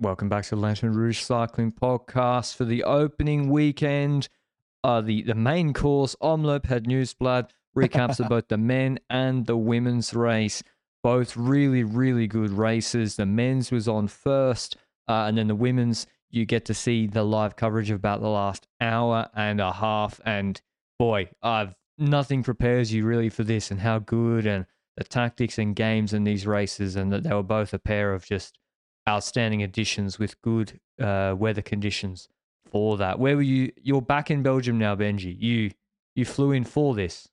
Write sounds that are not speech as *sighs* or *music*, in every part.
Welcome back to the Lanterne Rouge Cycling Podcast for the opening weekend. Uh, the, the main course, Omloop Het Nieuwsblad, recaps of both the *laughs* men and the women's race. Both really, really good races. The men's was on first, uh, and then the women's, you get to see the live coverage of about the last hour and a half. And boy, I've nothing prepares you really for this and how good and the tactics and games in these races, and that they were both a pair of just outstanding additions with good uh, weather conditions for that. Where were you? You're back in Belgium now, Benji. You you flew in for this.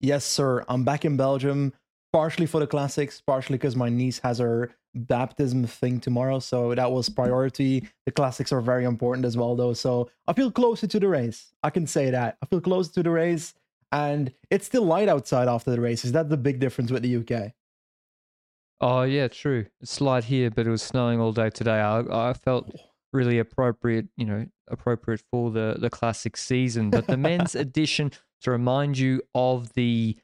Yes, sir. I'm back in Belgium, partially for the classics, partially because my niece has her baptism thing tomorrow, so that was priority. The classics are very important as well, though. So I feel closer to the race. I can say that. I feel closer to the race, and it's still light outside after the race. Is that the big difference with the UK? Oh yeah, true. It's light here, but it was snowing all day today. I I felt really appropriate, you know, appropriate for the the classic season. But the *laughs* men's edition, to remind you of the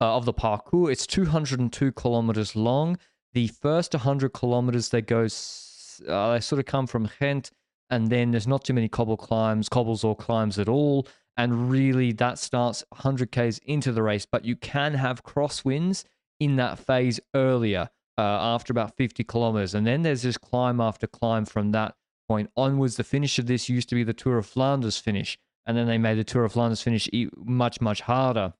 uh, of the parcours, it's 202 kilometers long. The first 100 kilometers they go, uh, they sort of come from Ghent, and then there's not too many cobble climbs, cobbles or climbs at all. And really, that starts 100 k's into the race. But you can have crosswinds in that phase earlier. Uh, after about 50 kilometers. And then there's this climb after climb from that point onwards. The finish of this used to be the Tour of Flanders finish. And then they made the Tour of Flanders finish much, much harder.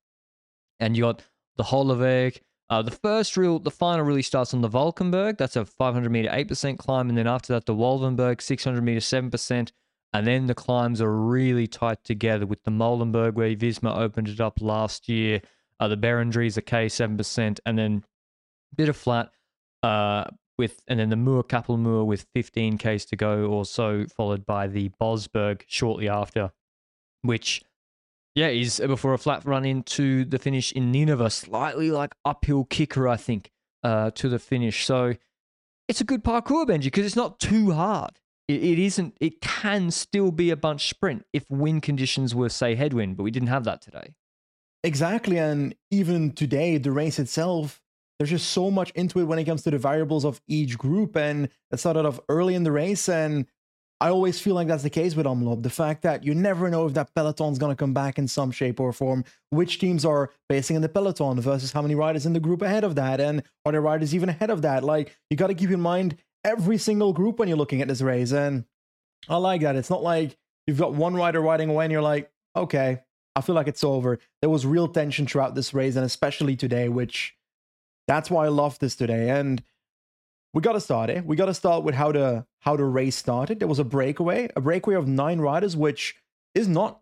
And you got the Holleweg. Uh, the first real, the final really starts on the Valkenberg. That's a 500 meter, 8% climb. And then after that, the Wolvenberg, 600 meter, 7%. And then the climbs are really tight together with the Molenberg, where Visma opened it up last year. Uh, the Berendries, a K, 7%. And then bit of flat uh, with and then the Muur Kapelmuur with 15 k's to go or so, followed by the Bosberg shortly after, which yeah is before a flat run into the finish in Ninove, slightly like uphill kicker I think uh, to the finish. So it's a good parcours, Benji, because it's not too hard. It, it isn't. It can still be a bunch sprint if wind conditions were say headwind, but we didn't have that today. Exactly, and even today, the race itself there's just so much into it when it comes to the variables of each group and that started off early in the race and I always feel like that's the case with Omloop. The fact that you never know if that peloton's going to come back in some shape or form, which teams are basing in the peloton versus how many riders in the group ahead of that, and are there riders even ahead of that? Like, you got to keep in mind every single group when you're looking at this race. And I like that. It's not like you've got one rider riding away and you're like, okay, I feel like it's over. There was real tension throughout this race, and especially today, which that's why I love this today. And we got to start it. We got to start with how the how the race started. There was a breakaway, a breakaway of nine riders, which is not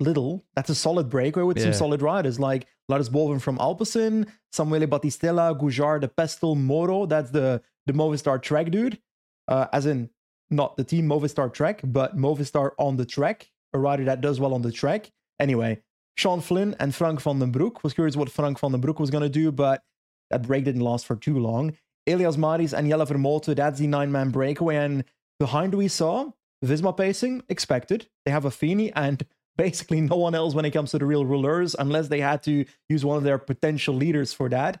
little. That's a solid breakaway with yeah. some solid riders like Lars Boven from Alpecin, Samuele Battistella, Gujar De Pestel, Moro. That's the the Movistar Trek dude, uh, as in not the team Movistar Trek, but Movistar on the track, a rider that does well on the track. Anyway, Sean Flynn and Frank van den Broek. Was curious what Frank van den Broek was going to do, but that break didn't last for too long. Elias Maris and Jelle Vermote, that's the nine man breakaway. And behind we saw Visma pacing, expected. They have a Affini and *laughs* basically no one else when it comes to the real rulers, unless they had to use one of their potential leaders for that.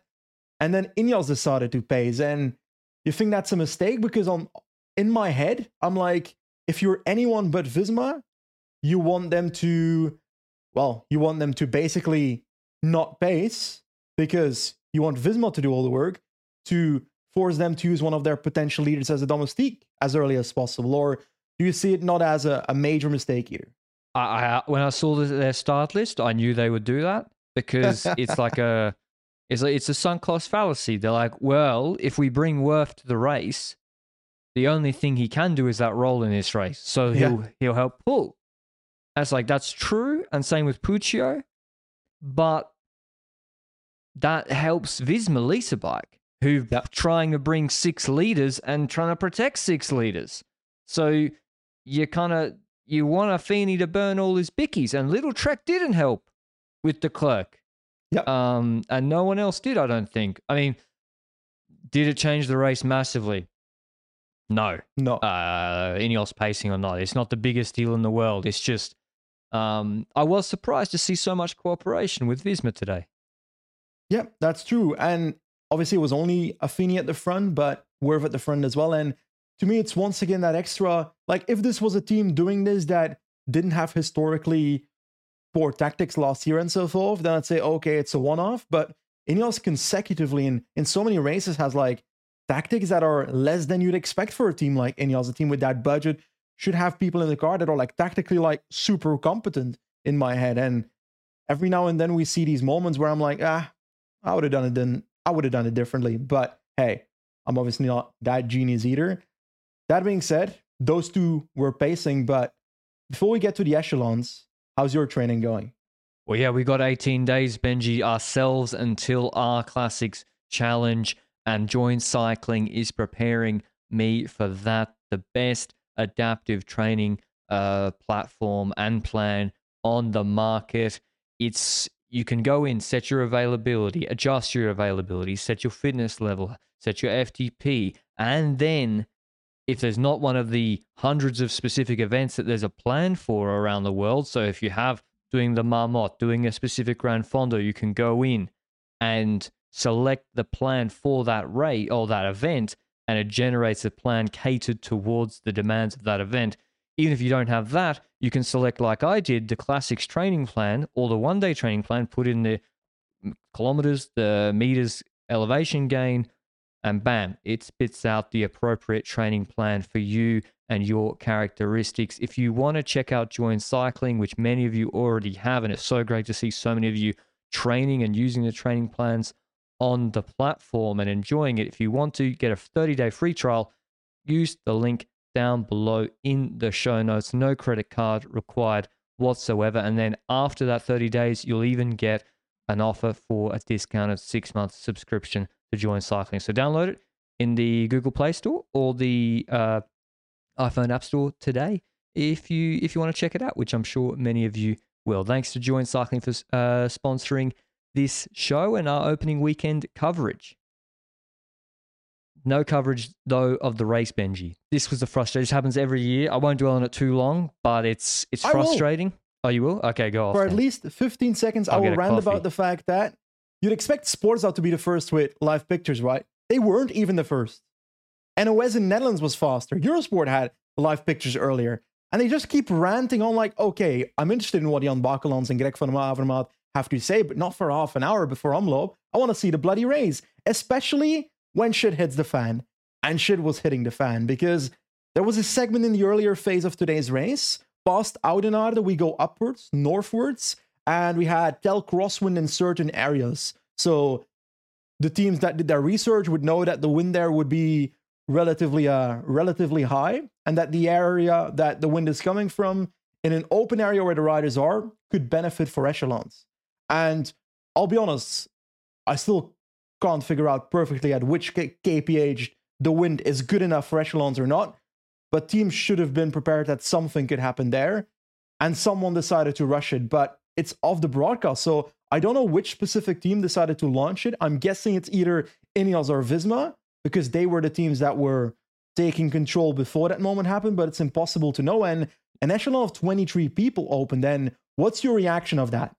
And then Ineos decided to pace. And you think that's a mistake? Because on in my head, I'm like, if you're anyone but Visma, you want them to, well, you want them to basically not pace because you want Visma to do all the work to force them to use one of their potential leaders as a domestique as early as possible? Or do you see it not as a, a major mistake here? I, I, when I saw their start list, I knew they would do that because it's *laughs* like a it's a, it's a sunk cost fallacy. They're like, well, if we bring Wurf to the race, the only thing he can do is that role in this race, so he'll yeah. he'll help pull. That's like that's true, and same with Puccio, but that helps Visma Lease a Bike. who Yep. trying to bring six leaders and trying to protect six leaders. So you kind of you want Affini to burn all his bickies, and Lidl-Trek didn't help with De Klerk. Yep. Um, and no one else did, I don't think. I mean, did it change the race massively? No. No. Uh, Ineos pacing or not, it's not the biggest deal in the world. It's just, um, I was surprised to see so much cooperation with Visma today. Yeah, that's true. And obviously, it was only Affini at the front, but Wurf at the front as well. And to me, it's once again that extra. Like, if this was a team doing this that didn't have historically poor tactics last year and so forth, then I'd say, okay, it's a one off. But Ineos consecutively in, in so many races has like tactics that are less than you'd expect for a team like Ineos, a team with that budget should have people in the car that are like tactically like super competent in my head. And every now and then we see these moments where I'm like, ah, I would have done it then. I would have done it differently. But hey, I'm obviously not that genius either. That being said, those two were pacing. But before we get to the echelons, how's your training going? Well, yeah, we got 18 days, Benji, ourselves until our classics challenge, and Join Cycling is preparing me for that. The best adaptive training uh, platform and plan on the market. It's you can go in, set your availability, adjust your availability, set your fitness level, set your FTP, and then if there's not one of the hundreds of specific events that there's a plan for around the world, so if you have doing the Marmotte, doing a specific Gran Fondo, you can go in and select the plan for that rate or that event, and it generates a plan catered towards the demands of that event. Even if you don't have that, you can select, like I did, the classics training plan or the one day training plan, put in the kilometers, the meters, elevation gain, and bam, it spits out the appropriate training plan for you and your characteristics. If you want to check out Join Cycling, which many of you already have, and it's so great to see so many of you training and using the training plans on the platform and enjoying it. If you want to get a 30 day free trial, use the link down below in the show notes. No credit card required whatsoever. And then after that 30 days, you'll even get an offer for a discounted six month subscription to join cycling. So download it in the Google Play Store or the uh, iPhone App Store today if you if you want to check it out, which I'm sure many of you will. Thanks to Join Cycling for uh, sponsoring this show and our opening weekend coverage. No coverage though of the race, Benji. This was the frustrating. This happens every year. I won't dwell on it too long, but it's it's I will. frustrating. Oh, you will? Okay, go off. For at least 15 seconds, I'll I will rant coffee. about the fact that you'd expect Sporza to be the first with live pictures, right? They weren't even the first. NOS in Netherlands was faster. Eurosport had live pictures earlier. And they just keep ranting on like, okay, I'm interested in what Jan Bakelants and Greg van der Avermaet have to say, but not for half an hour before Omloop. I want to see the bloody race, especially when shit hits the fan. And shit was hitting the fan because there was a segment in the earlier phase of today's race. Past Oudenaarde, we go upwards, northwards, and we had Tel crosswind in certain areas. So the teams that did their research would know that the wind there would be relatively uh relatively high and that the area that the wind is coming from in an open area where the riders are could benefit for echelons and i'll be honest i still can't figure out perfectly at which K- kph the wind is good enough for echelons or not but teams should have been prepared that something could happen there and someone decided to rush it but it's off the broadcast so i don't know which specific team decided to launch it i'm guessing it's either ineos or visma because they were the teams that were taking control before that moment happened, but it's impossible to know. And an echelon of 23 people opened. Then what's your reaction of that?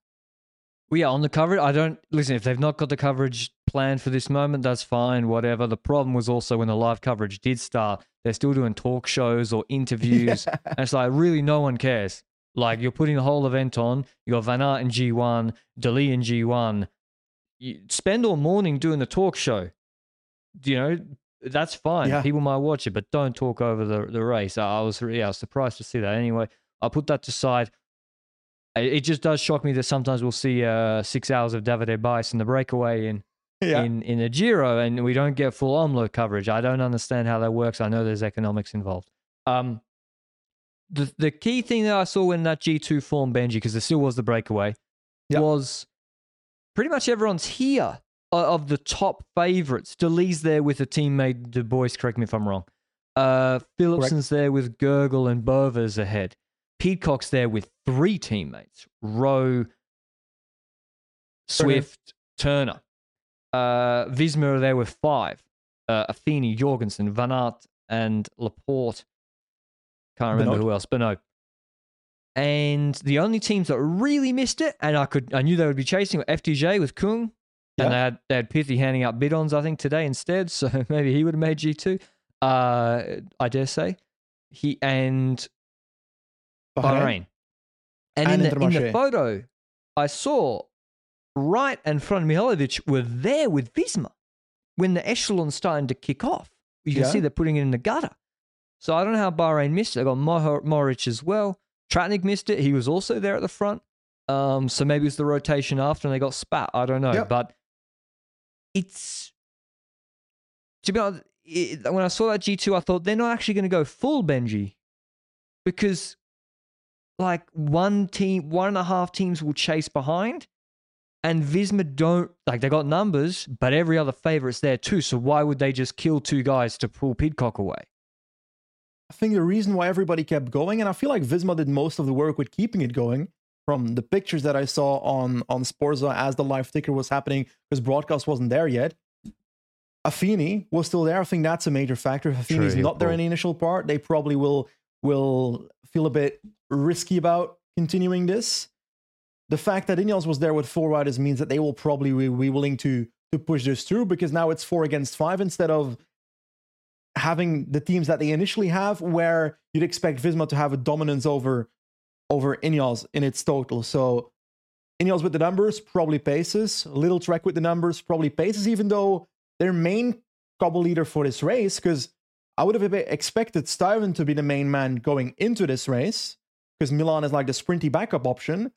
Well, yeah, on the coverage, I don't listen. If they've not got the coverage planned for this moment, that's fine, whatever. The problem was also when the live coverage did start, they're still doing talk shows or interviews. *laughs* and it's like, really, no one cares. Like, you're putting the whole event on, you got Van Aert in G1, De Lie in G1. You spend all morning doing the talk show. You know, that's fine. Yeah. People might watch it, but don't talk over the, the race. I I was, yeah, I was surprised to see that. Anyway, I'll put that aside. It it just does shock me that sometimes we'll see uh, six hours of Davide Bais in the breakaway in, *laughs* yeah. in in a Giro, and we don't get full Omloop coverage. I don't understand how that works. I know there's economics involved. Um, the the key thing that I saw in that G two form Benji, because there still was the breakaway, Yep. was pretty much everyone's here of the top favorites. De Lie's there with a teammate. Du Bois, correct me if I'm wrong. Uh, Philipsen's there with Gogl and Bovers ahead. Pidcock's there with three teammates: Rowe, Swift, Turner. Uh, Visma are there with five: uh, Affini, Jorgenson, Van Aert, and Laporte. Can't remember who else. but no. And the only teams that really missed it, and I could, I knew they would be chasing, were FDJ with Kung, Yeah. and they had they had Pithie handing out bidons, I think, today instead. *laughs* So maybe he would have made G two. Uh, I dare say he and Bahrain. And, And in, the, in the photo, I saw right and front of Mihailovic were there with Visma when the echelon's starting to kick off. You can Yeah. see they're putting it in the gutter. So I don't know how Bahrain missed it. They got Mohoric as well. Tratnik missed it. He was also there at the front. Um, so maybe it was the rotation after and they got spat. I don't know. Yep. But it's to be honest, it, when I saw that G2, I thought they're not actually going to go full Benji because like one team, one and a half teams will chase behind, and Visma don't like they got numbers, but every other favorite's there too. So why would they just kill two guys to pull Pidcock away? I think the reason why everybody kept going, and I feel like Visma did most of the work with keeping it going from the pictures that I saw on on Sporza as the live ticker was happening, because broadcast wasn't there yet. Affini was still there. I think that's a major factor. If True, Affini's he'll not there in the initial part, they probably will will feel a bit risky about continuing this. The fact that Ineos was there with four riders means that they will probably be willing to to push this through because now it's four against five instead of having the teams that they initially have, where you'd expect Visma to have a dominance over over Ineos in its total. So Ineos with the numbers, probably paces. Lidl-Trek with the numbers, probably paces, even though their main cobble leader for this race, because I would have expected Stuyven to be the main man going into this race, because Milan is like the sprinty backup option,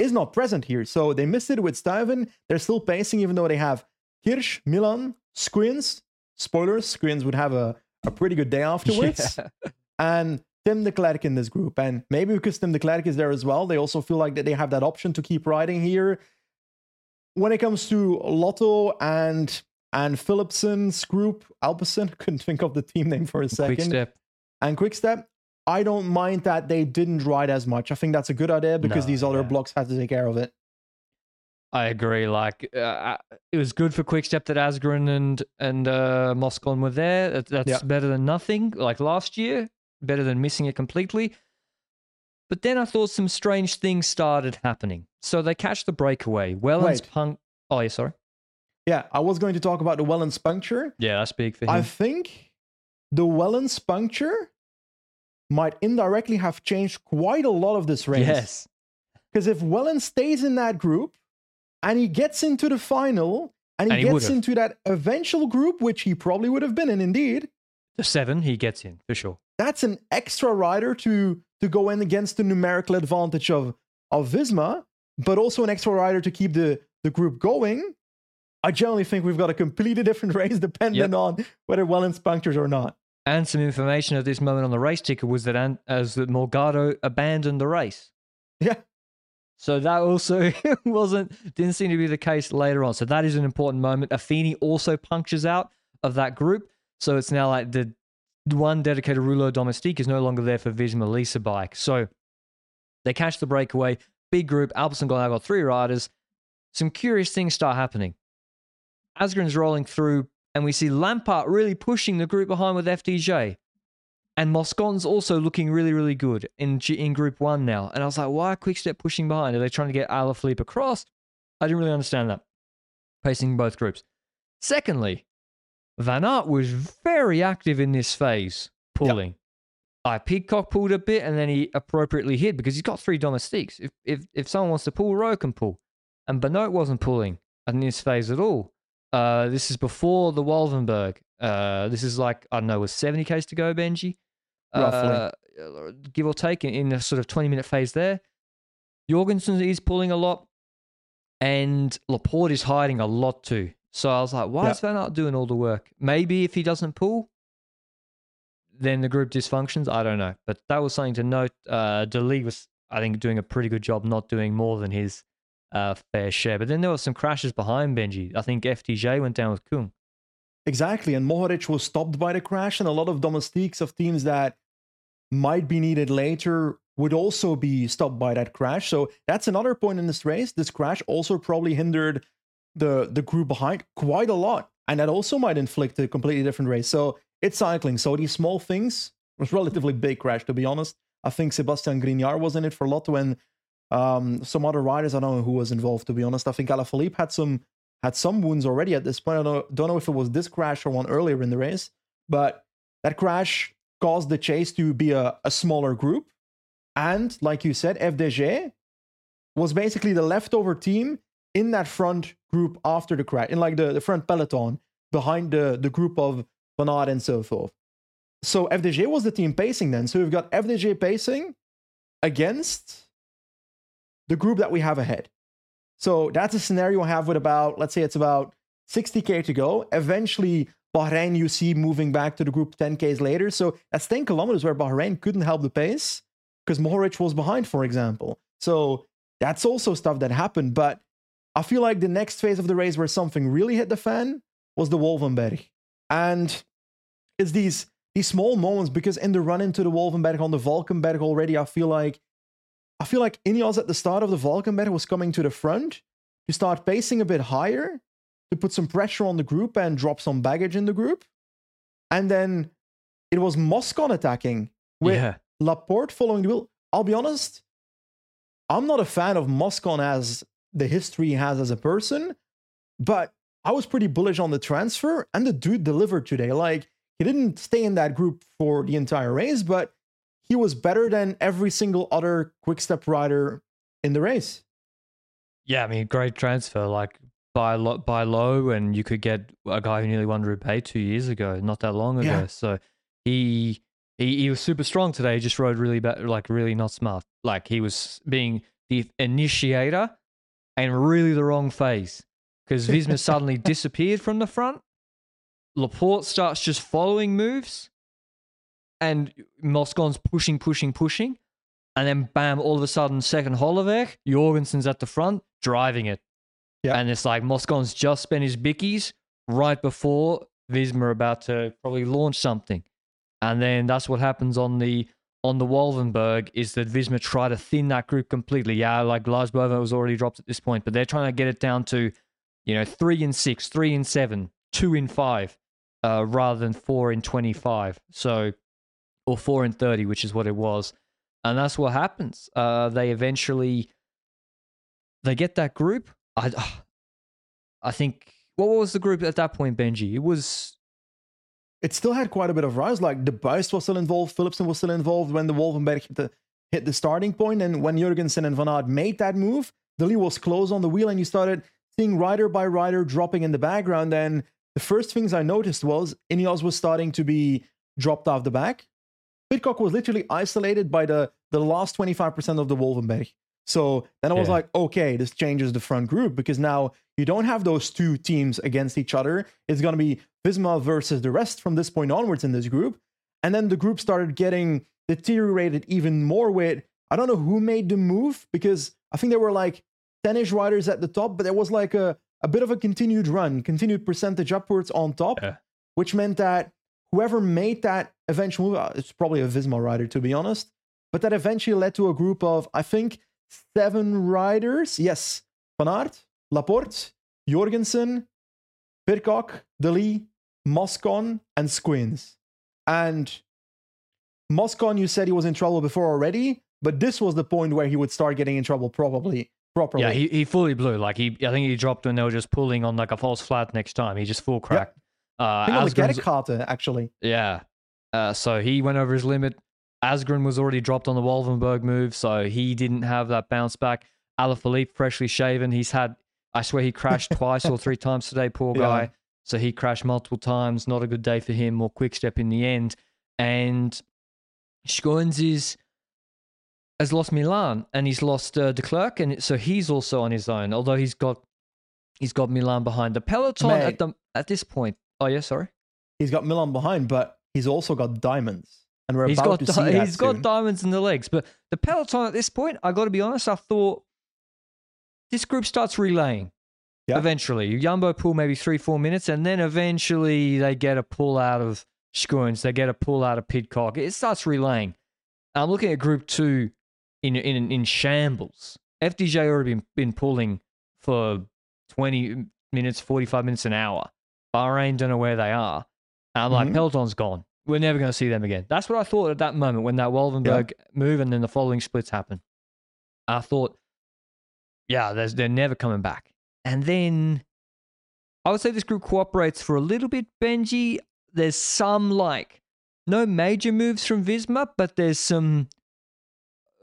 is not present here. So they missed it with Stuyven. They're still pacing, even though they have Kirsch, Milan, Skujiņš. Spoilers, Skujiņš would have a, a pretty good day afterwards Yeah. *laughs* and Tim de Klerk in this group. And maybe because Tim de Klerk is there as well, they also feel like that they have that option to keep riding here. When it comes to Lotto and and Philipsen's group, Alpecin, *laughs* couldn't think of the team name for a second. Quick step. And Quickstep, I don't mind that they didn't ride as much. I think that's a good idea because No, these other yeah. blocks had to take care of it. I agree. Like uh, it was good for Quickstep that Asgreen and and uh, Moscon were there. That, that's Yeah. better than nothing. Like last year, better than missing it completely. But then I thought some strange things started happening. So they catch the breakaway. Wellens punk. Oh yeah, sorry. Yeah, I was going to talk about the Wellens puncture. Yeah, that's big for him. I think the Wellens puncture might indirectly have changed quite a lot of this race. yes. Because if Wellen stays in that group and he gets into the final and he, And he gets would've. into that eventual group, which he probably would have been in, indeed, The seven he gets in for sure. that's an extra rider to to go in against the numerical advantage of of Visma, but also an extra rider to keep the the group going. I generally think we've got a completely different *laughs* race depending Yep. on whether Wellens punctures or not. And some information at this moment on the race ticker was that An- as that Morgado abandoned the race. Yeah. So that also *laughs* wasn't didn't seem to be the case later on. So that is an important moment. Affini also punctures out of that group. So it's now like the one dedicated rouleur domestique is no longer there for Visma Lease a Bike. So they catch the breakaway. Big group. Alpecin got, got three riders. Some curious things start happening. Asgreen's rolling through, and we see Lampaert really pushing the group behind with FDJ. And Moscon's also looking really, really good in G- in Group One now. And I was like, why Quickstep pushing behind? Are they trying to get Alaphilippe across? I didn't really understand that. Pacing both groups. Secondly, Van Aert was very active in this phase, pulling. I Pidcock pulled a bit, and then he appropriately hid because he's got three domestiques. If if if someone wants to pull, Rowe can pull. And Benoot wasn't pulling in this phase at all. Uh, this is before the Waldenberg. Uh, this is like I don't know, with seventy k's to go, Benji, Roughly. uh, give or take, in, in a sort of twenty minute phase there. Jorgenson is pulling a lot, and Laporte is hiding a lot too. So I was like, why is Van Aert doing all the work? Maybe if he doesn't pull, then the group dysfunctions. I don't know, but that was something to note. Uh, De Lie was, I think, doing a pretty good job not doing more than his uh, fair share. But then there were some crashes behind Benji. I think FDJ went down with Kung. Exactly. And Mohoric was stopped by the crash, and a lot of domestiques of teams that might be needed later would also be stopped by that crash. So that's another point in this race. This crash also probably hindered the the group behind quite a lot. And that also might inflict a completely different race. So it's cycling. So these small things was relatively big crash, to be honest. I think Sébastien Grignard was in it for a lot when um, some other riders, I don't know who was involved, to be honest. I think Alaphilippe had some had some wounds already at this point. I don't, don't know if it was this crash or one earlier in the race, but that crash caused the chase to be a, a smaller group. And like you said, FDJ was basically the leftover team in that front group after the crash, in like the, the front peloton behind the, the group of Aert and so forth. So FDJ was the team pacing then. So we've got FDJ pacing against the group that we have ahead. So that's a scenario I have with about, let's say it's about 60k to go. Eventually, Bahrain you see moving back to the group 10k's later. So that's 10 kilometers where Bahrain couldn't help the pace because Mohoric was behind, for example. So that's also stuff that happened. But I feel like the next phase of the race where something really hit the fan was the Wolvenberg. And it's these these small moments because in the run into the Wolvenberg on the Valkenberg already, I feel like I feel like Ineos at the start of the Valkenberg was coming to the front to start pacing a bit higher to put some pressure on the group and drop some baggage in the group. And then it was Moscon attacking with yeah. Laporte following the wheel. I'll be honest, I'm not a fan of Moscon as the history he has as a person, but I was pretty bullish on the transfer, and the dude delivered today. Like, he didn't stay in that group for the entire race, but he was better than every single other quick step rider in the race. Yeah, I mean, great transfer. Like, buy low, buy low, and you could get a guy who nearly won Roubaix two years ago, not that long ago. Yeah. So he, he he was super strong today. He just rode really bad, like really not smart. Like he was being the initiator and really the wrong phase because Visma *laughs* suddenly disappeared from the front. Laporte starts just following moves, and Moscon's pushing, pushing, pushing. And then, bam, all of a sudden, second Holleweg, Jorgenson's at the front, driving it. Yeah. And it's like Moscon's just spent his bickies right before Visma about to probably launch something. And then that's what happens on the on the Wolvenberg is that Visma try to thin that group completely. Yeah, like Lars Boven was already dropped at this point, but they're trying to get it down to, you know, three and six, three and seven, two in five, uh, rather than four in 25. So, or four in 30, which is what it was. And that's what happens. Uh, they eventually, they get that group. I, *sighs* I think, what was the group at that point, Benji? It was it still had quite a bit of rise. Like the Buist was still involved, Philipsen was still involved when the Wolvenberg hit the, hit the starting point, and when Jorgenson and Van Aert made that move, De Lie was close on the wheel, and you started seeing rider by rider dropping in the background. And the first things I noticed was Ineos was starting to be dropped off the back. Pidcock was literally isolated by the the last 25% of the Wolvenberg. So then I was yeah. like, okay, this changes the front group because now you don't have those two teams against each other. It's going to be Visma versus the rest from this point onwards in this group. And then the group started getting deteriorated even more with, I don't know who made the move because I think there were like 10 ish riders at the top, but there was like a, a bit of a continued run, continued percentage upwards on top, yeah. which meant that whoever made that eventual move, uh, it's probably a Visma rider to be honest, but that eventually led to a group of, I think, seven riders. Yes, Van Aert, Laporte, Jorgenson, Pidcock, De Lie, Moscon, and Skujiņš. And Moscon, you said he was in trouble before already, but this was the point where he would start getting in trouble probably properly. Yeah, he, he fully blew. Like he, I think he dropped when they were just pulling on like a false flat next time. He just full cracked. Uh, I think on the actually. Yeah. Uh, so he went over his limit. Asgreen was already dropped on the Wolvenberg move, so he didn't have that bounce back. Alaphilippe, freshly shaven, he's had, I swear he crashed *laughs* twice or three times today, poor guy. Yeah. So he crashed multiple times. Not a good day for him. More quick step in the end. And Skujiņš is has lost Milan and he's lost uh, De Klerk, and so he's also on his own. Although he's got he's got Milan behind the peloton Mate, at the at this point. Oh yeah, sorry. He's got Milan behind, but he's also got diamonds and we're he's about got, to see that. He's got diamonds in the legs, but the peloton at this point, I got to be honest, I thought this group starts relaying. Yeah. Eventually, Jumbo pull maybe three, four minutes, and then eventually they get a pull out of Skujiņš. They get a pull out of Pidcock. It starts relaying. I'm looking at Group Two in in in shambles. FDJ already been, been pulling for 20 minutes, 45 minutes an hour. Bahrain don't know where they are. And I'm like, Mhm. Peloton's gone. We're never going to see them again. That's what I thought at that moment when that Wolvenberg move and then the following splits happen. I thought, yeah, there's, they're never coming back. And then I would say this group cooperates for a little bit, Benji. There's some like no major moves from Visma, but there's some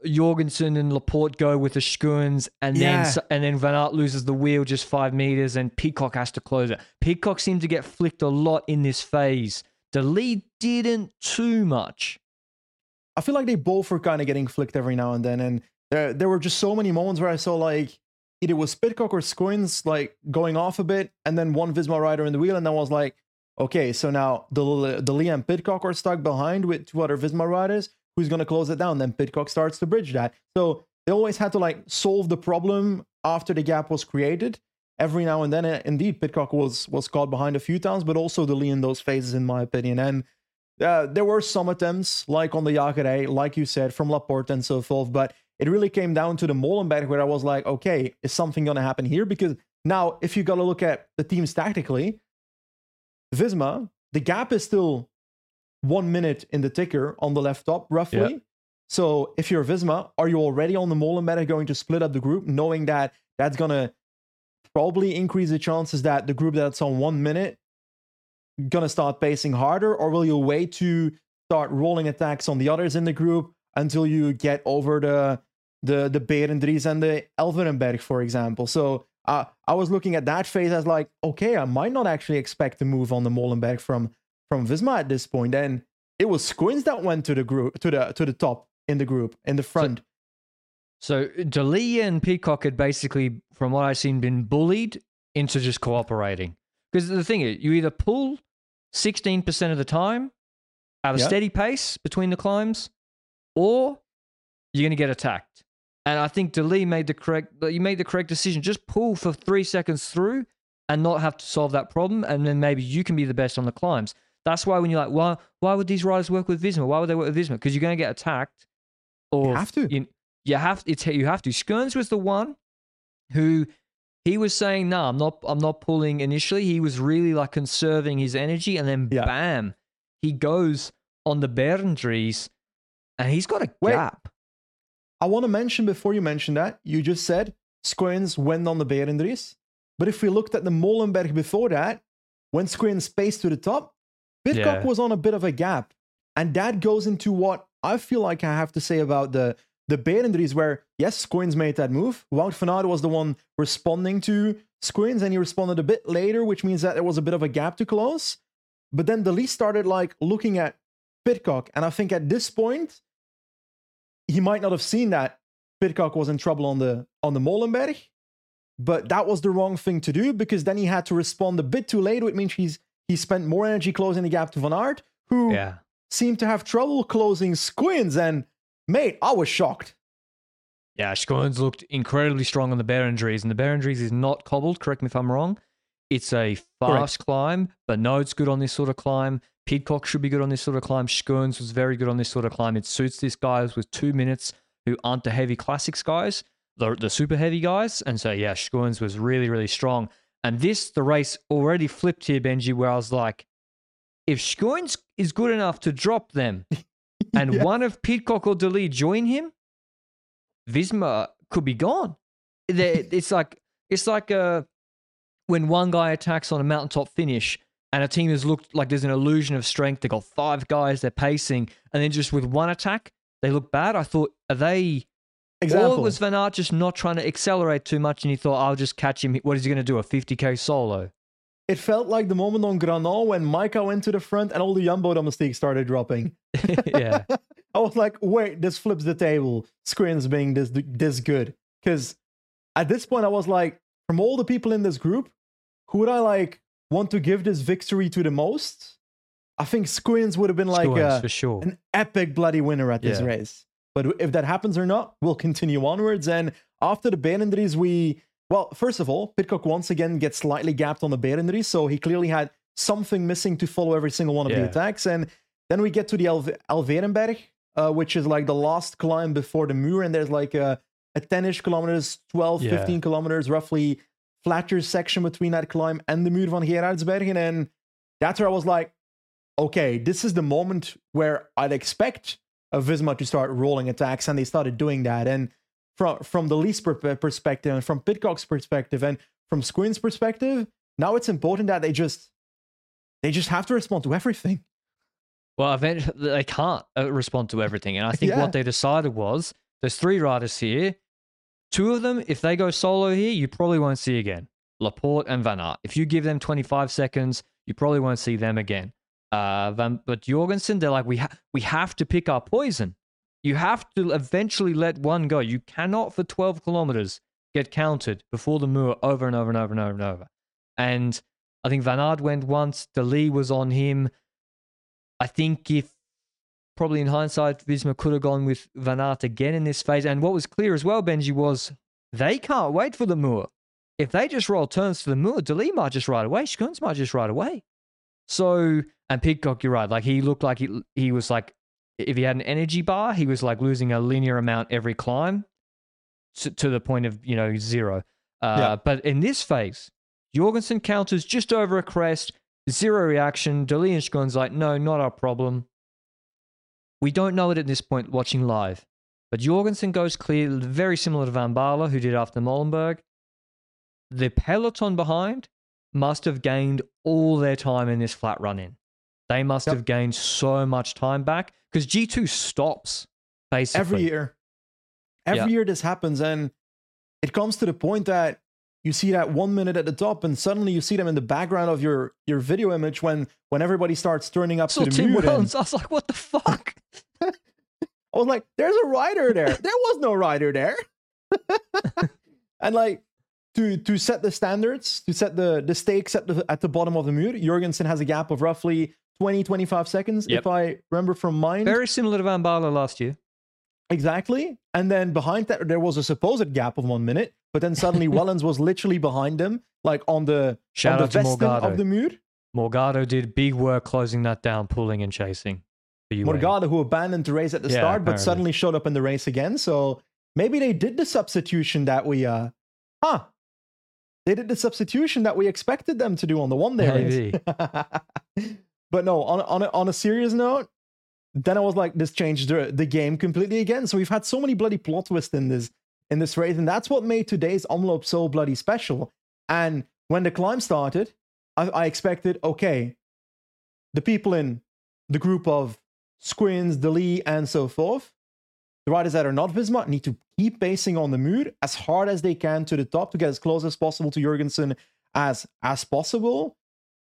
Jorgenson and Laporte go with the Skujiņš, and Yeah. then and then Van Aert loses the wheel just five meters, and Pidcock has to close it. Pidcock seemed to get flicked a lot in this phase. De Lie didn't too much. I feel like they both were kind of getting flicked every now and then, and there there were just so many moments where I saw like either it was Pidcock or Skujiņš like going off a bit, and then one Visma rider in the wheel, and then I was like, okay, so now the De Lie and Pidcock are stuck behind with two other Visma riders. Who's gonna close it down? Then Pidcock starts to bridge that. So they always had to like solve the problem after the gap was created. Every now and then, uh, indeed, Pidcock was was caught behind a few times, but also De Lie in those phases, in my opinion, and uh, there were some attempts, like on the Jacare, like you said, from Laporte and so forth, but it really came down to the Molenberg where I was like, okay, is something going to happen here? Because now, if you got to look at the teams tactically, Visma, the gap is still one minute in the ticker on the left top, roughly. So if you're Visma, are you already on the Molenberg going to split up the group, knowing that that's going to probably increase the chances that the group that's on one minute gonna start pacing harder, or will you wait to start rolling attacks on the others in the group until you get over the the the Berendries and the Elverenberg, for example? So uh, I was looking at that phase as like, okay, I might not actually expect to move on the Molenberg from from Visma at this point. And it was Skujiņš that went to the group to the to the top in the group in the front. So De Lie and Pidcock had basically, from what I've seen, been bullied into just cooperating. Because the thing is, you either pull 16% of the time at a Yeah. steady pace between the climbs, or you're going to get attacked. And I think De Lie made the correct. You made the correct decision. Just pull for three seconds through, and not have to solve that problem, and then maybe you can be the best on the climbs. That's why when you're like, why, why would these riders work with Visma? Why would they work with Visma? Because you're going to get attacked. Or You have to. You, you have it's you have to. Skujiņš was the one who he was saying, "No, I'm not. I'm not pulling." Initially, he was really like conserving his energy, and then Yeah. bam, he goes on the Berendries, and he's got a Wait. gap. I want to mention before you mention that, you just said Skujiņš went on the Berendries. But if we looked at the Molenberg before that, when Skujiņš paced to the top, Pidcock Yeah. was on a bit of a gap. And that goes into what I feel like I have to say about the the Berendries, where yes, Skujiņš made that move. Wout van Aert was the one responding to Skujiņš, and he responded a bit later, which means that there was a bit of a gap to close. But then De Lie started like looking at Pidcock, and I think at this point, he might not have seen that Pidcock was in trouble on the on the Molenberg, but that was the wrong thing to do because then he had to respond a bit too late, which means he's he spent more energy closing the gap to Van Aert, who Yeah, seemed to have trouble closing Skujiņš. And mate, I was shocked. yeah. Skujiņš looked incredibly strong on the Berendries, and the Berendries is not cobbled. Correct me if I'm wrong. It's a fast climb, but no, it's good on this sort of climb. Pidcock should be good on this sort of climb. Skujiņš was very good on this sort of climb. It suits these guys with two minutes who aren't the heavy classics guys, the, the super heavy guys. And so, yeah, Skujiņš was really, really strong. And this, the race already flipped here, Benji, where I was like, if Skujiņš is good enough to drop them *laughs* and Yeah. one of Pidcock or De Lie join him, Visma could be gone. *laughs* It's like, it's like uh, when one guy attacks on a mountaintop finish and a team has looked like there's an illusion of strength. They've got five guys, they're pacing, and then just with one attack, they look bad. I thought, are they. Example. Or was Van Aert just not trying to accelerate too much and he thought, I'll just catch him. What is he going to do? A 50k solo? it felt like the moment on Granon when Micah went to the front and all the Jumbo domestiques started dropping. *laughs* yeah. *laughs* I was like, wait, this flips the table. Skujiņš being this this good. Because at this point, I was like, from all the people in this group, who would I like want to give this victory to the most? I think Skujiņš would have been like Skujiņš, a, for sure. an epic bloody winner at this Yeah. race. But if that happens or not, we'll continue onwards. And after the Berendries, we Well, first of all, Pidcock once again gets slightly gapped on the Berendry, so he clearly had something missing to follow every single one of Yeah. the attacks. And then we get to the Alve- Alverenberg, uh, which is like the last climb before the Muur, and there's like a, a 10-ish kilometers, 12, Yeah. 15 kilometers, roughly flatter section between that climb and the Muur van Geraardsbergen. And that's where I was like, okay, this is the moment where I'd expect a Visma to start rolling attacks, and they started doing that. And from from the least per- perspective, and from Pidcock's perspective, and from Skujiņš's perspective, now it's important that they just they just have to respond to everything. Well, eventually they can't uh, respond to everything, and I think Yeah. what they decided was there's three riders here. Two of them, if they go solo here, you probably won't see again. Laporte and Van Aert. If you give them 25 seconds, you probably won't see them again. Uh, Van, but Jorgenson, they're like, we ha- we have to pick our poison. You have to eventually let one go. You cannot, for 12 kilometers, get counted before the Muur over and over and over and over and over. And I think Van Aert went once. De Lie was on him. I think if probably in hindsight, Visma could have gone with Van Aert again in this phase. And what was clear as well, Benji, was they can't wait for the Muur. If they just roll turns to the Muur, De Lie might just ride away. Skujiņš might just ride away. So, and Pidcock, you're right. Like he looked like he, he was like, if he had an energy bar, he was like losing a linear amount every climb to, to the point of, you know, zero. Uh, Yeah. But in this phase, Jorgenson counters just over a crest, zero reaction. And like, no, not our problem. We don't know it at this point watching live. But Jorgenson goes clear, very similar to Van Baarle, who did after Molenberg. The peloton behind must have gained all their time in this flat run in. They must Yep. have gained so much time back because G2 stops basically. Every year, every Yeah. year this happens, and it comes to the point that you see that one minute at the top, and suddenly you see them in the background of your your video image when when everybody starts turning up saw to the Tim and- I was like, what the fuck? *laughs* I was like, there's a rider there. There was no rider there. *laughs* and like to to set the standards, to set the the stakes at the at the bottom of the Muur, Jorgenson has a gap of roughly 20, 25 seconds, Yep. if I remember from mine. Very similar to Van Baarle last year. Exactly. And then behind that there was a supposed gap of one minute, but then suddenly *laughs* Wellens was literally behind them, like on the Shout on out the to of the Muur. Morgado did big work closing that down, pulling and chasing. Morgado, who abandoned the race at the Yeah, start, but suddenly showed up in the race again. So maybe they did the substitution that we, uh, huh? They did the substitution that we expected them to do on the one day race. *laughs* but no, on on a, on a serious note, then I was like, this changed the, the game completely again. So we've had so many bloody plot twists in this in this race, and that's what made today's envelope so bloody special. And when the climb started, I, I expected, okay, the people in the group of Squins, De Lie, and so forth, the riders that are not Visma need to keep pacing on the Muur as hard as they can to the top to get as close as possible to Jorgenson as as possible,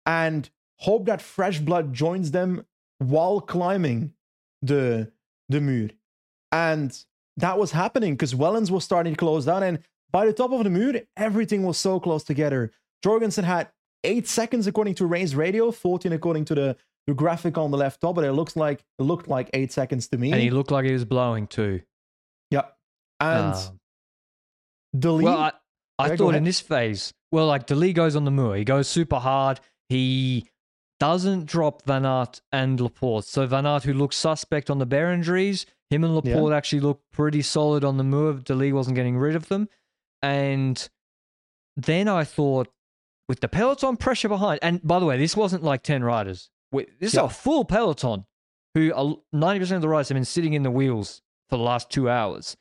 and hope that fresh blood joins them while climbing the the Muur. And that was happening because Wellens was starting to close down, and by the top of the Muur, everything was so close together. Jorgenson had eight seconds according to Race Radio, 14 according to the, the graphic on the left top, but it looks like it looked like eight seconds to me. and he looked like he was blowing too. yeah. And Um, lead, Well, I, I Yeah, thought in this phase, well, like De Lie goes on the Muur. He goes super hard. He doesn't drop Van Aert and Laporte. So Van Aert, who looks suspect on the Berendries, him and Yeah. Laporte actually looked pretty solid on the Muur. Dali wasn't getting rid of them. And then I thought, with the peloton pressure behind, and by the way, this wasn't like 10 riders. This Yeah. is a full peloton who are- 90% of the riders have been sitting in the wheels for the last two hours.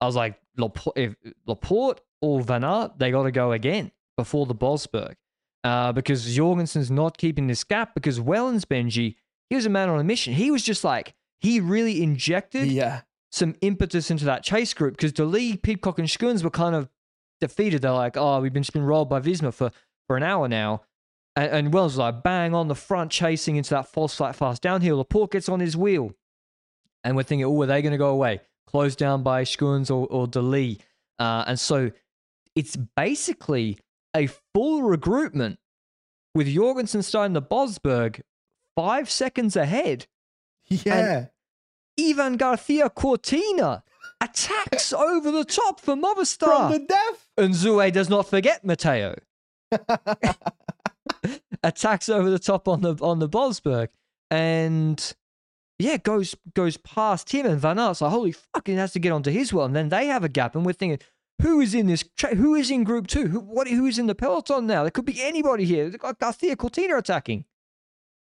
I was like, Laporte, if Laporte or Van Aert, they got to go again before the Bosberg. Uh, because Jorgenson's not keeping this gap because Wellens Benji, he was a man on a mission. He was just like, he really injected yeah. some impetus into that chase group because De Lie, Pidcock, and Skujiņš were kind of defeated. They're like, oh, we've been just been rolled by Visma for, for an hour now. And, and Wells was like, bang on the front, chasing into that false flat fast downhill. Laporte gets on his wheel. And we're thinking, oh, are they going to go away? Closed down by Skujiņš or, or De Lie. Uh, and so it's basically a full regroupment with Jorgenson starting the Bosberg five seconds ahead. Yeah. Ivan Garcia Cortina attacks *laughs* over the top for From Movistar. the death. And Zue does not forget Matteo. *laughs* Attacks over the top on the on the Bosberg. And yeah, goes goes past him and Van Aert's like, holy he has to get onto his well. And then they have a gap, and we're thinking, who is in this? Tra- who is in Group Two? Who what? Who is in the peloton now? There could be anybody here. They've got Garcia Cortina attacking.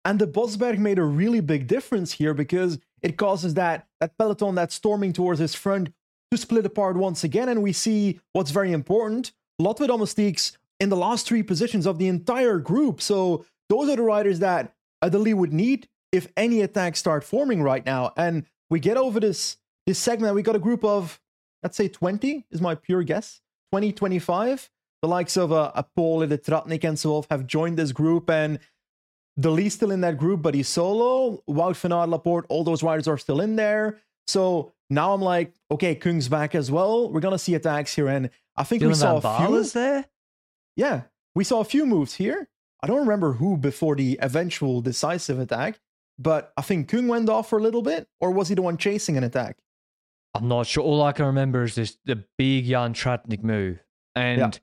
And the Bosberg made a really big difference here because it causes that that peloton that's storming towards his front to split apart once again. And we see what's very important: Lotto Domestiques in the last three positions of the entire group. So those are the riders that Adeli would need if any attacks start forming right now. And we get over this this segment. We got a group of let's say 20 is my pure guess 20 25 the likes of uh, Apollo, the Tratnik, and so have joined this group, and De Lie's still in that group, but he's solo. Wout van Aert, Laporte, all those riders are still in there. So now I'm like, okay, Küng's back as well. We're gonna see attacks here, and I think Dylan we saw Van a few. Baarle's there. Yeah, we saw a few moves here. I don't remember who before the eventual decisive attack, but I think Küng went off for a little bit, or was he the one chasing an attack? I'm not sure. All I can remember is this the big Jan Tratnik move, and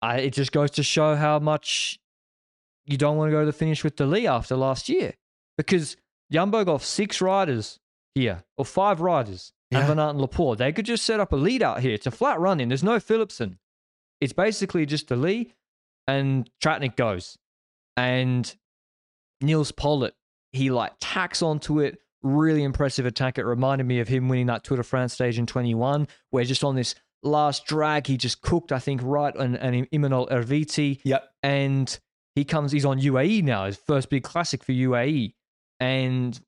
I, it just goes to show how much you don't want to go to the finish with De Lie after last year, because Jumbo got six riders here or five riders, and Yeah. Van Aert and Laporte. They could just set up a lead out here. It's a flat run in. There's no Philipsen. It's basically just De Lie, and Tratnik goes, and Nils Politt he like tacks onto it. Really impressive attack. It reminded me of him winning that Tour de France stage in 21, where just on this last drag, he just cooked, I think, right on an Imanol Erviti. Yep. And he comes, he's on UAE now, his first big classic for UAE. And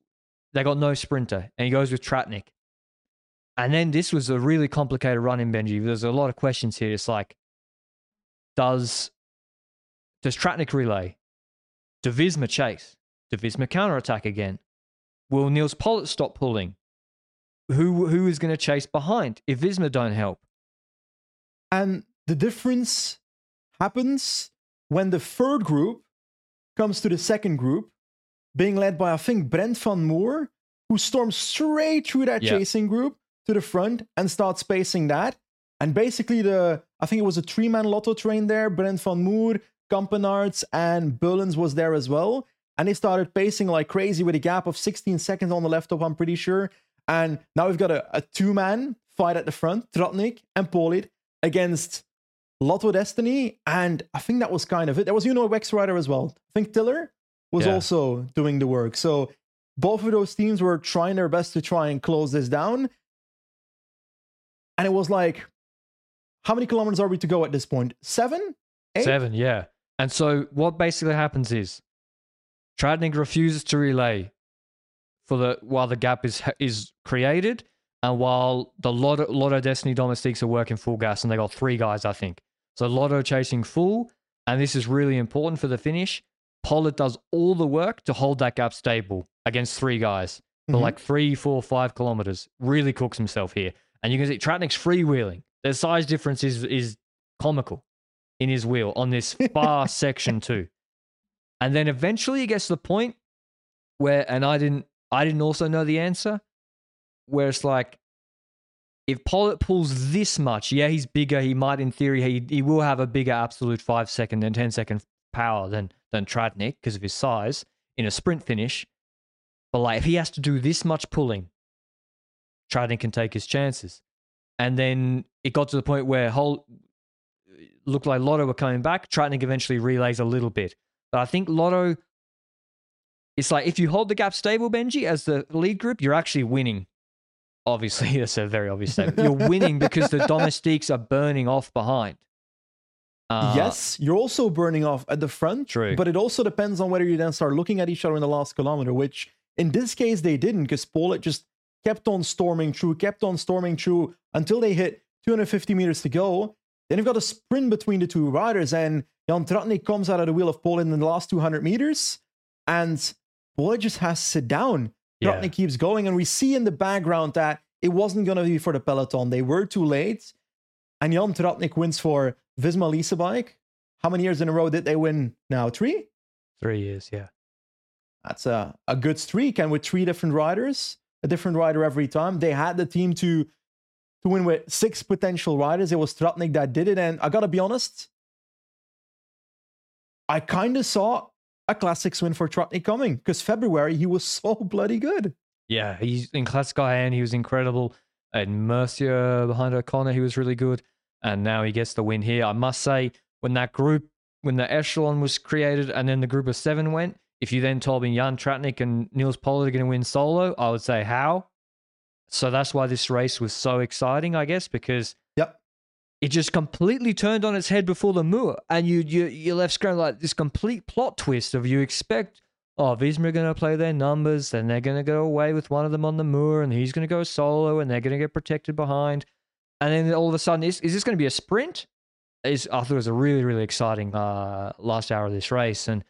they got no sprinter. And he goes with Tratnik. And then this was a really complicated run in Benji. There's a lot of questions here. It's like, does does Tratnik relay? Do Visma chase? Do Visma counterattack again? Will Nils Politt stop pulling? Who who is going to chase behind if Visma don't help? And the difference happens when the third group comes to the second group, being led by, I think, Brent Van Moer, who storms straight through that Yeah. chasing group to the front and starts spacing that. And basically, the I think it was a three man lotto train there. Brent Van Moer, Campenaerts, and Beullens was there as well. And they started pacing like crazy with a gap of 16 seconds on the left top, I'm pretty sure. And now we've got a, a two man fight at the front, Tratnik and Polit against Lotto Dstny. And I think that was kind of it. There was, you know, Wex Rider as well. I think Tiller was Yeah. also doing the work. So both of those teams were trying their best to try and close this down. And it was like, how many kilometers are we to go at this point? Seven? Eight? Seven, yeah. And so what basically happens is Tratnik refuses to relay for the while the gap is is created and while the Lotto, Lotto Dstny Domestiques are working full gas and they got three guys, I think. So Lotto chasing full, and this is really important for the finish. Politt does all the work to hold that gap stable against three guys for Mhm. like three, four, five kilometers. Really cooks himself here. And you can see Tratnik's freewheeling. The size difference is is comical in his wheel on this far *laughs* section too. And then eventually he gets to the point where, and I didn't, I didn't also know the answer, where it's like, if Politt pulls this much, yeah, he's bigger. He might, in theory, he he will have a bigger absolute five second and ten second power than than Tratnik because of his size in a sprint finish. But like, if he has to do this much pulling, Tratnik can take his chances. And then it got to the point where whole looked like Lotto were coming back. Tratnik eventually relays a little bit. But I think Lotto, it's like if you hold the gap stable, Benji, as the lead group, you're actually winning. Obviously, *laughs* that's a very obvious statement. You're winning because the *laughs* domestiques are burning off behind. Uh, yes, you're also burning off at the front. True. But it also depends on whether you then start looking at each other in the last kilometer, which in this case they didn't because Politt just kept on storming through, kept on storming through until they hit 250 meters to go. Then you've got a sprint between the two riders, and Jan Tratnik comes out of the wheel of Politt in the last 200 meters, and Politt just has to sit down. Yeah. Tratnik keeps going, and we see in the background that it wasn't going to be for the peloton. They were too late, and Jan Tratnik wins for Visma Lease a Bike. How many years in a row did they win now? Three? Three years, yeah. That's a, a good streak. And with three different riders, a different rider every time, they had the team to to win with six potential riders. It was Tratnik that did it. And I got to be honest, I kind of saw a classics win for Tratnik coming because February he was *laughs* so bloody good. Yeah, he's in Classic and he was incredible. And Mercier behind O'Connor, he was really good. And now he gets the win here. I must say, when that group, when the echelon was created and then the group of seven went, if you then told me Jan Tratnik and Nils Politt are going to win solo, I would say, how? So that's why this race was so exciting, I guess, because yep. it just completely turned on its head before the Muur. And you you you left scrambling like this complete plot twist of you expect, oh, Visma are going to play their numbers, then they're going to go away with one of them on the Muur, and he's going to go solo, and they're going to get protected behind. And then all of a sudden, is, is this going to be a sprint? Is, I thought it was a really, really exciting uh, last hour of this race. And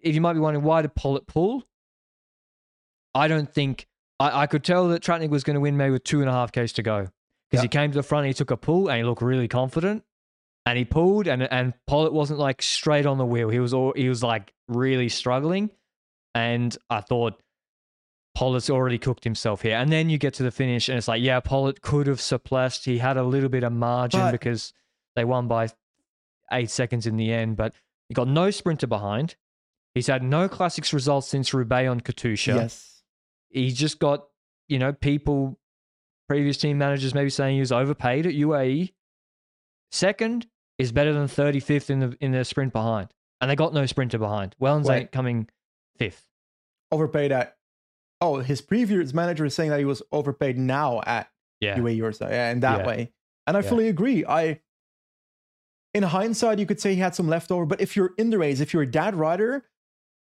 if you might be wondering, why did Politt pull? I don't think I, I could tell that Tratnik was going to win maybe with two and a half Ks to go because he came to the front, he took a pull, and he looked really confident. And he pulled, and and Politt wasn't like straight on the wheel. He was all, he was like really struggling, and I thought Politt's already cooked himself here. And then you get to the finish, and it's like, yeah, Politt could have surpassed. He had a little bit of margin but, because they won by eight seconds in the end, but he got no sprinter behind. He's had no classics results since Roubaix on Katusha. Yes he's just got, you know, people, previous team managers maybe saying he was overpaid at UAE. Second is better than 35th in the in the sprint behind. And they got no sprinter behind. Wellens Wait. ain't coming fifth. Overpaid at oh, his previous manager is saying that he was overpaid now at yeah. UAE or so. Yeah, in that yeah. way. And I yeah. fully agree. I in hindsight, you could say he had some leftover, but if you're in the race, if you're a dad rider,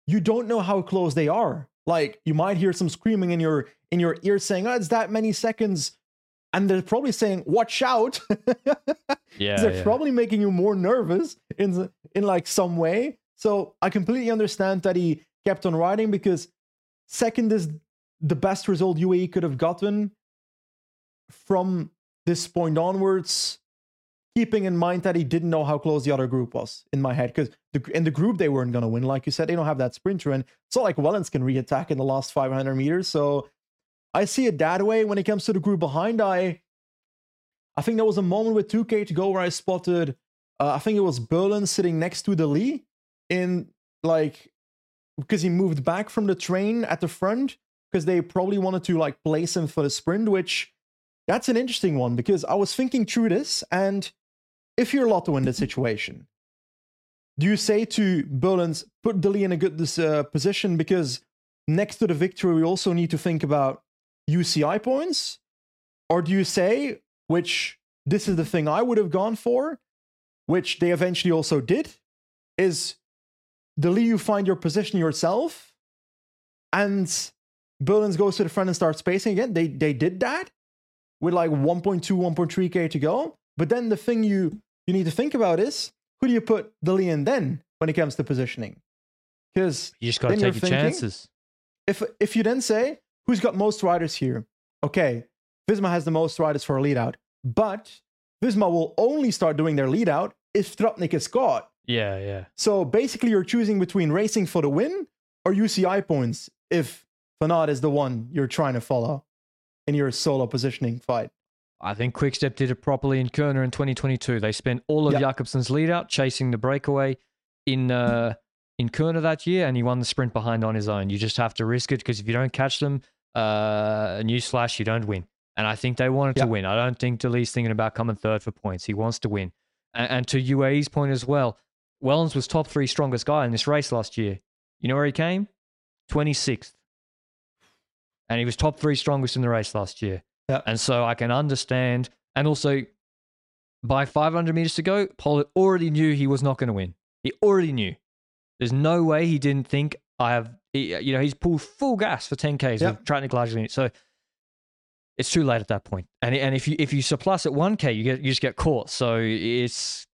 you don't know how close they are. Like you might hear some screaming in your in your ear saying, "Oh, it's that many seconds," and they're probably saying, "Watch out!" *laughs* yeah, they're yeah. probably making you more nervous in in like some way. So I completely understand that he kept on riding because second is the best result UAE could have gotten from this point onwards keeping in mind that he didn't know how close the other group was in my head because in the group they weren't going to win like you said they don't have that sprinter. And it's not like Wellens can re-attack in the last 500 meters. So I see it that way. When it comes to the group behind I I think there was a moment with 2k to go where I spotted uh, I think it was Beullens sitting next to De Lie in like because he moved back from the train at the front because they probably wanted to like place him for the sprint which that's an interesting one because I was thinking through this and if you're Lotto in this situation, do you say to Beullens, put Lie in a good uh, position because next to the victory, we also need to think about UCI points? Or do you say, which this is the thing I would have gone for, which they eventually also did, is Lie, you find your position yourself, and Beullens goes to the front and starts spacing again. They they did that with like 1.2, 1.3k to go. But then the thing you you need to think about is who do you put De Lie in then when it comes to positioning? Because you just got to take your thinking, chances. If if you then say who's got most riders here, okay, Visma has the most riders for a lead out, but Visma will only start doing their lead out if Tratnik is caught. Yeah, yeah. So basically, you're choosing between racing for the win or UCI points if Van Aert is the one you're trying to follow in your solo positioning fight. I think Quickstep did it properly in Kuurne in 2022. They spent all of yep. Jakobsen's lead out chasing the breakaway in uh, in Kuurne that year, and he won the sprint behind on his own. You just have to risk it because if you don't catch them, uh, newsflash, you don't win. And I think they wanted yep. to win. I don't think De Lie's thinking about coming third for points. He wants to win. And, and to UAE's point as well, Wellens was top three strongest guy in this race last year. You know where he came? 26th. And he was top three strongest in the race last year. Yeah. And so I can understand. And also, by 500 meters to go, Politt already knew he was not going to win. He already knew. There's no way he didn't think I have. He, you know, he's pulled full gas for 10ks yep. with Tratnik largely. So it's too late at that point. And and if you if you surplus at 1k, you get you just get caught. So it's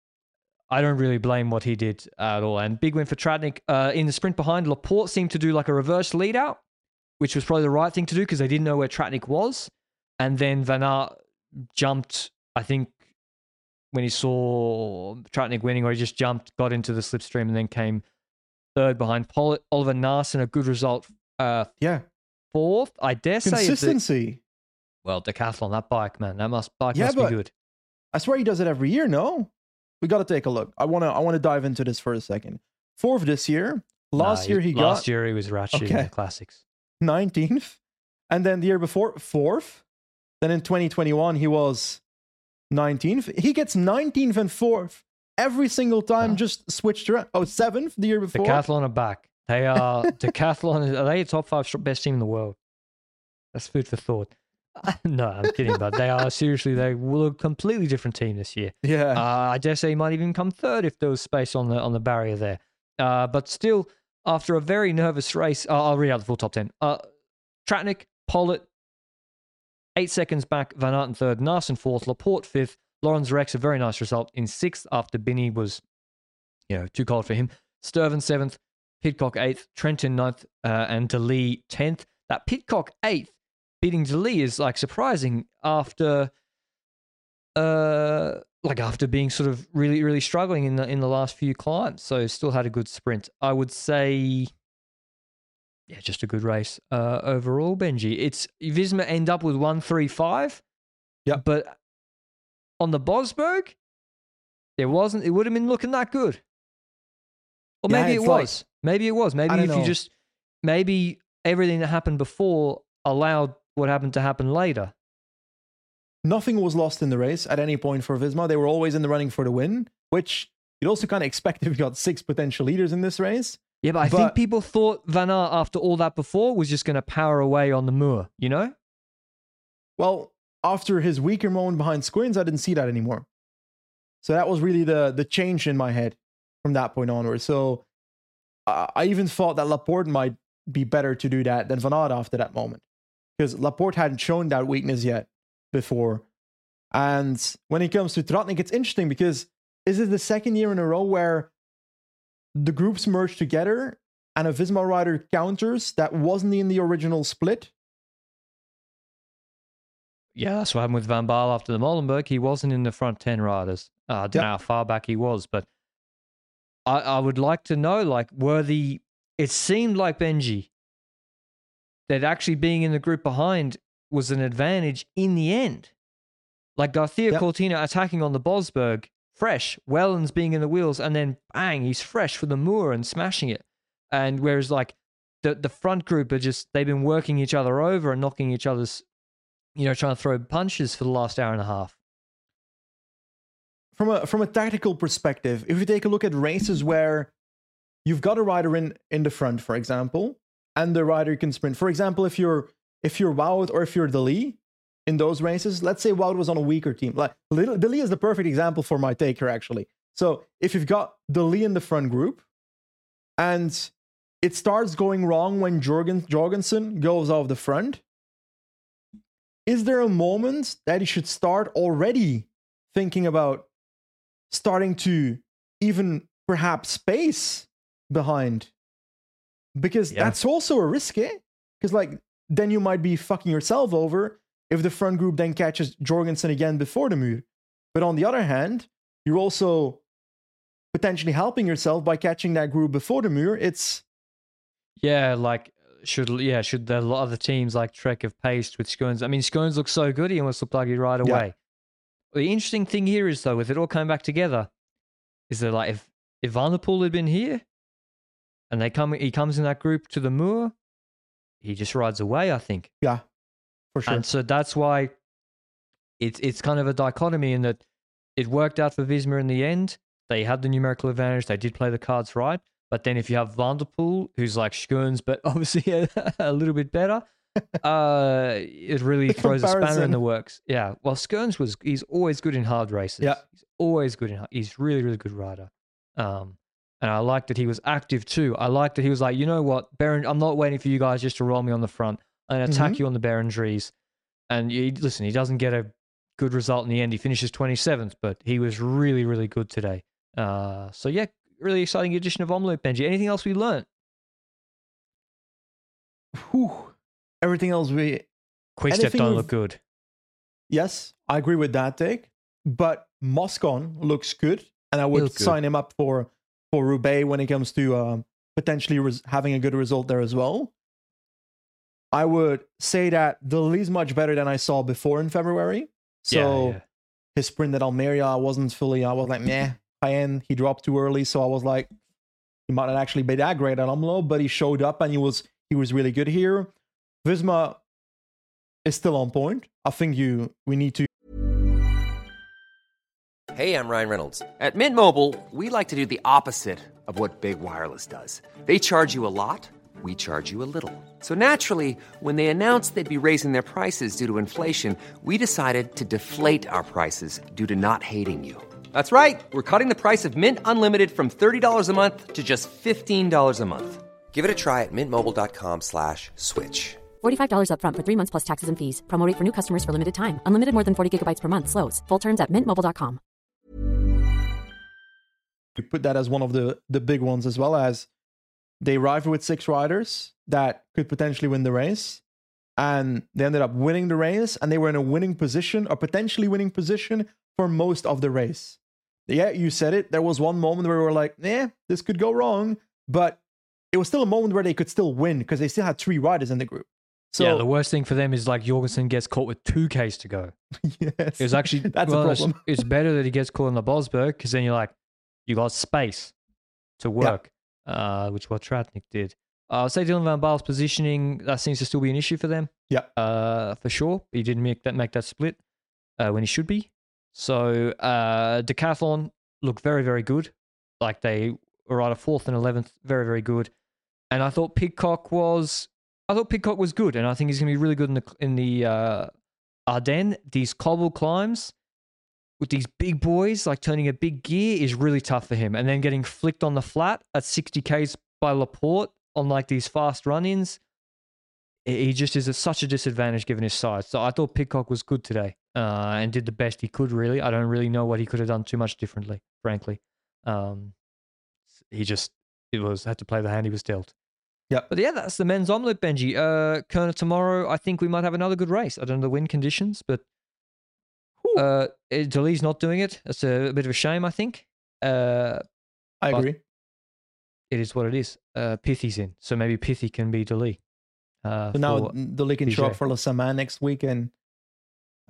I don't really blame what he did at all. And big win for Tratnik. Uh, in the sprint behind, Laporte seemed to do like a reverse lead out, which was probably the right thing to do because they didn't know where Tratnik was. And then Van Aert jumped, I think, when he saw Tratnik winning, or he just jumped, got into the slipstream, and then came third behind Pol- Oliver Naesen. A good result. Uh, yeah. Fourth, I dare say. Consistency. Well, decathlon, that bike, man, that must bike Yeah, must be good. I swear he does it every year. No, we got to take a look. I want to. I want to dive into this for a second. Fourth this year. Last Nah, year he last got Last year he was ratchet in Okay. the classics. 19th, and then the year before fourth. Then in 2021 he was 19th. He gets 19th and fourth every single time. Wow. Just switched around. Oh, seventh the year before. Decathlon are back. They *laughs* are Decathlon. Are they a top five best team in the world? That's food for thought. *laughs* no, I'm kidding, but they are seriously. They will a completely different team this year. Yeah. Uh, I dare say he might even come third if there was space on the on the barrier there. Uh, but still, after a very nervous race, uh, I'll read out the full top ten. Uh, Tratnik, Pollitt, eight seconds back. Van Aert in third, Naesen fourth, Laporte fifth, Laurenz Rex a very nice result in sixth after Binney was, you know, too cold for him. Stuyven seventh, Pidcock eighth, Trenton ninth, uh, and De Lie tenth. That Pidcock eighth beating De Lie is like surprising after uh like after being sort of really really struggling in the in the last few climbs so still had a good sprint i would say yeah just a good race uh overall benji. It's visma end up with 135 Yeah. but on the bosberg there wasn't it would have been looking that good. Or Yeah, maybe it it's like- was. Maybe it was. Maybe if you just maybe everything that happened before allowed what happened to happen later. Nothing was lost in the race at any point for Visma. They were always in the running for the win, which you'd also kind of expect if you got six potential leaders in this race. Yeah, but I But- think people thought Van Aert, after all that before, was just going to power away on the Muur, you know? Well, after his weaker moment behind Skujiņš, I didn't see that anymore. So that was really the the change in my head from that point onward. So I I even thought that Laporte might be better to do that than Van Aert after that moment, because Laporte hadn't shown that weakness yet before. And when it comes to Tratnik, it's interesting because is it the second year in a row where the groups merge together and a Visma rider counters that wasn't in the original split? Yeah, that's what happened with Van Baarle after the Molenberg. He wasn't in the front 10 riders. Uh, I don't Yep. know how far back he was, but I, I would like to know, like, were the. It seemed like Benji that actually being in the group behind was an advantage in the end. Like Garcia Yep. Cortina attacking on the Bosberg, fresh. Wellens being in the wheels, and then bang, he's fresh for the Moor and smashing it. And whereas, like, the, the front group are just, they've been working each other over and knocking each other's, you know, trying to throw punches for the last hour and a half. from a from a tactical perspective, if you take a look at races where you've got a rider in in the front, for example, and the rider can sprint. For example, if you're if you're Wout or if you're De Lie in those races, let's say Wout was on a weaker team. Like De Lie is the perfect example for my take here, actually. So if you've got De Lie in the front group, and it starts going wrong when Jorgen Jorgenson goes off the front, is there a moment that he should start already thinking about starting to even perhaps space behind because Yeah. that's also a risk eh because like then you might be fucking yourself over if the front group then catches Jorgenson again before the move but on the other hand you're also potentially helping yourself by catching that group before the Muur. It's Yeah, like should yeah should the lot of the teams like Trek have paced with Skujiņš? I mean, Skujiņš looks so good; he almost looked like ride Yeah. away. The interesting thing here is though, with it all coming back together, is that like if if Van der Poel had been here, and they come, he comes in that group to the Muur, he just rides away. I think. yeah, for sure. And so that's why it's it's kind of a dichotomy in that it worked out for Visma in the end. They had the numerical advantage. They did play the cards right. But then if you have Van der Poel, who's like Skujiņš, but *laughs* obviously a, a little bit better, *laughs* uh, it really The throws a spanner in the works. Yeah. Well, Skujiņš was he's always good in hard races. Yeah. He's always good in. hard- He's really really good rider. Um, and I like that he was active too. I like that he was like, you know what, Baron, I'm not waiting for you guys just to roll me on the front. I'm gonna attack Mhm. you on the Berendries. And you, listen, he doesn't get a good result in the end. He finishes 27th, but he was really, really good today. Uh, so yeah, really exciting addition of Omloop, Benji. Anything else we learned? Whew. Everything else we Quick step Anything don't look good. yes, I agree with that take. But Moscon looks good, and I would looks good. sign him up for for Roubaix when it comes to um, potentially res- having a good result there as well. I would say that the is much better than I saw before in February. So yeah, yeah. his sprint at Almeria wasn't fully. I was like, nah, high end. He dropped too early, so I was like, he might not actually be that great at Omloop, but he showed up and he was he was really good here. Visma is still on point. I think you we need to Hey, I'm Ryan Reynolds. At Mint Mobile, we like to do the opposite of what Big Wireless does. They charge you a lot, we charge you a little. So naturally, when they announced they'd be raising their prices due to inflation, we decided to deflate our prices due to not hating you. That's right. We're cutting the price of Mint Unlimited from $30 a month to just $15 a month. Give it a try at mintmobile.com slash switch. $45 upfront for three months plus taxes and fees. Promo rate for new customers for limited time. Unlimited more than 40 gigabytes per month. Slows. Full terms at mintmobile.com. We put that as one of the the big ones as well as they arrived with six riders that could potentially win the race and they ended up winning the race and they were in a winning position a potentially winning position for most of the race. Yeah you said it. There was one moment where we were like yeah this could go wrong but it was still a moment where they could still win because they still had three riders in the group. So yeah, the worst thing for them is like Jorgenson gets caught with two Ks to go. *laughs* yes, It was actually *laughs* that's well, a it's- problem. It's, better that he gets caught in the Bosberg because then you're like, you got space to work, uh, which what Tratnik did. Uh, I'll say Dylan Van Baarle's positioning that seems to still be an issue for them. Yeah. uh, for sure. He didn't make that make that split uh, when he should be. So uh, Decathlon looked very very good. Like they were either fourth and eleventh, very very good. And I thought Pidcock was, I thought Pidcock was good, and I think he's going to be really good in the in the uh, Ardennes. These cobble climbs with these big boys, like turning a big gear, is really tough for him. And then getting flicked on the flat at 60 k's by Laporte on like these fast run-ins, he just is at such a disadvantage given his size. So I thought Pidcock was good today uh, and did the best he could. Really, I don't really know what he could have done too much differently, frankly. Um, he just it was had to play the hand he was dealt. Yeah, But yeah, that's the men's omelette, Benji. Uh, Kuurne tomorrow. I think we might have another good race. I don't know the wind conditions, but uh, De Lie's not doing it. That's a, a bit of a shame, I think. Uh, i agree it is what it is. Uh, Pithie's in, so maybe Pithie can be De Lie. Uh, so now league can show up for Le Samyn next week and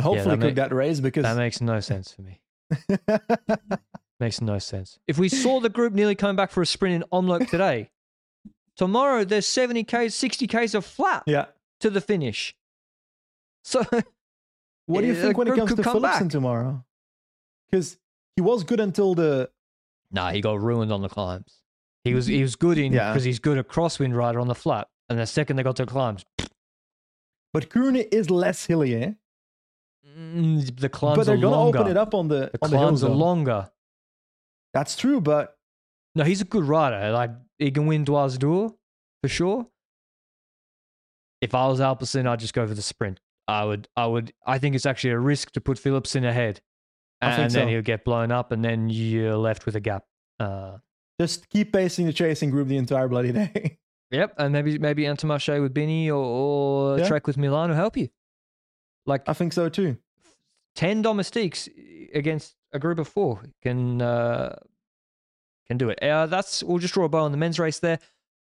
hopefully that cook ma- that race because that makes no sense for me. *laughs* Makes no sense. If we saw the group nearly coming back for a sprint in Omloop today, tomorrow there's 70 k's, 60 k's of flat yeah to the finish. So *laughs* What do you Uh, think when it comes to come Philipsen back. tomorrow? Because he was good until the Nah, he got ruined on the climbs. He was he was good in Yeah. because he's good at crosswind rider on the flat, and the second they got to the climbs, but Kuurne is less hilly, eh? mm, the climbs but they're gonna longer. open it up on the The on the hills. climbs are longer. That's true, but No, he's a good rider. Like he can win Dwars D'Or for sure. If I was Alpecin, I'd just go for the sprint. I would, I would, I think it's actually a risk to put Phillips in ahead, I and think then so. he'll get blown up, and then you're left with a gap. Uh, just keep pacing the chasing group the entire bloody day. *laughs* yep, and maybe maybe Antomache with Binny or, or Yeah. Trek with Milan will help you. Like I think so too. ten domestiques against a group of four can uh, can do it. Uh, that's we'll just draw a bow on the men's race there.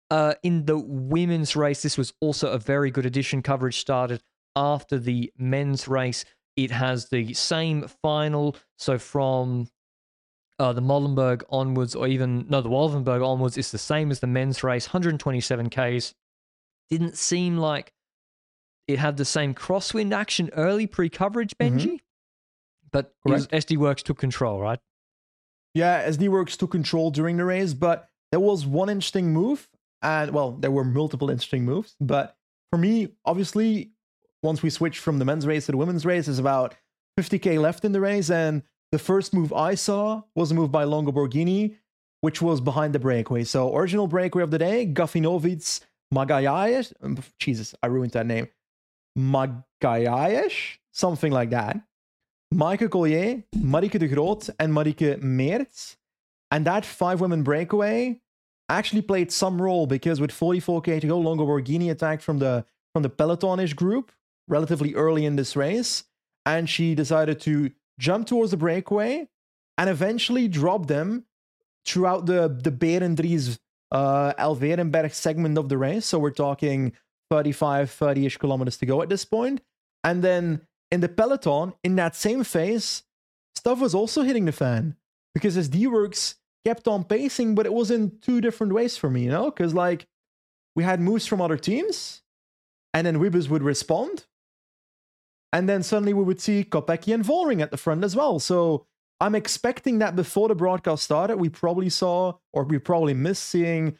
Uh, in the women's race, this was also a very good addition. Coverage started after the men's race. It has the same final, so from uh, the Molenberg onwards, or even no, the Wolvenberg onwards, it's the same as the men's race. 127 k's. Didn't seem like it had the same crosswind action early pre-coverage, Mhm. Benji. But it was, SD Worx took control, right? Yeah, SD Worx took control during the race, but there was one interesting move, and well, there were multiple interesting moves. But for me, obviously, once we switch from the men's race to the women's race, there's about 50k left in the race, and the first move I saw was a move by Longo Borghini, which was behind the breakaway. So original breakaway of the day, Gafinovic Magayash. um, Jesus, I ruined that name. Magayash, something like that. Maaike Collier, Marieke de Groot, and Marieke Meerts. And that five women breakaway actually played some role because with 44k to go, Longo Borghini attacked from the from the pelotonish group relatively early in this race, and she decided to jump towards the breakaway and eventually drop them throughout the the Berendries uh segment of the race. So we're talking 35, 30 ish kilometers to go at this point. And then in the peloton, in that same phase, stuff was also hitting the fan because SD Worx kept on pacing, but it was in two different ways for me, you know? Because like we had moves from other teams, and then Wiebes would respond. And then suddenly we would see Kopecky and Vollering at the front as well. So I'm expecting that before the broadcast started, we probably saw, or we probably missed seeing,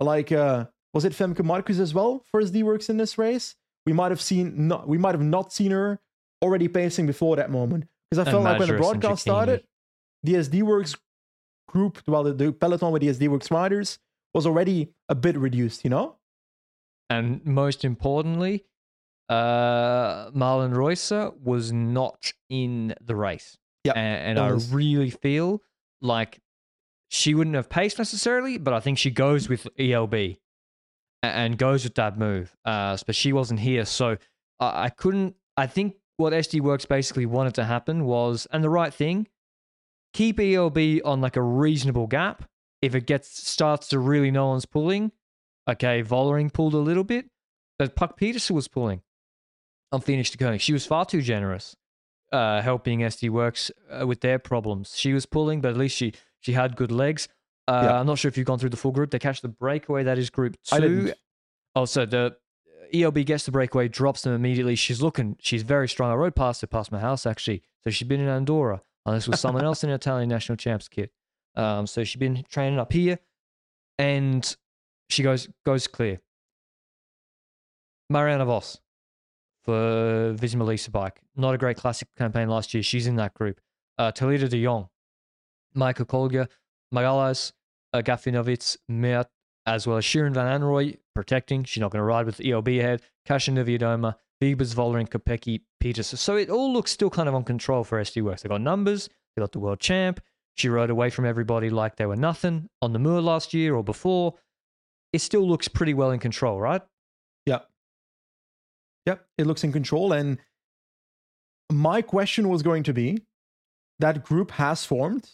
like, uh, was it Femke Markus as well for SD Worx in this race? We might have seen, not, we might have not seen her already pacing before that moment because I felt like when the broadcast started, the SD Worx group, well, the, the peloton with the SD Worx riders was already a bit reduced, you know. And most importantly, uh, Marlen Reusser was not in the race. Yeah, and, and I really feel like she wouldn't have paced necessarily, but I think she goes with ELB and goes with that move. Uh, but she wasn't here, so I, I couldn't. I think what SD Worx basically wanted to happen was, and the right thing, keep ELB on like a reasonable gap. If it gets starts to really no one's pulling, okay, Vollering pulled a little bit, but Puck Pieterse was pulling on to Koenig. She was far too generous, uh, helping SD Worx uh, with their problems. She was pulling, but at least she she had good legs. Uh, yeah. I'm not sure if you've gone through the full group. They catch the breakaway. That is group two. Also, oh, the ELB gets the breakaway, drops them immediately. She's looking, she's very strong. I rode past her, past my house actually. So she's been in Andorra. And this was someone else in an Italian national champs kit. Um, so she's been training up here and she goes goes clear. Marianne Vos for Visma Lease bike. Not a great classic campaign last year. She's in that group. Uh, Talita de Jong, Michael Kolga, Magalas, uh, Gafinovitz, Mert, as well as Shirin Van Anrooy protecting. She's not going to ride with ELB ahead. Kasia Niewiadoma, Wiebes, Vollering, Kopecky, Peters. So it all looks still kind of on control for SD Worx. They got numbers. They got the world champ. She rode away from everybody like they were nothing on the Muur last year or before. It still looks pretty well in control, right? Yep, it looks in control. And my question was going to be that group has formed,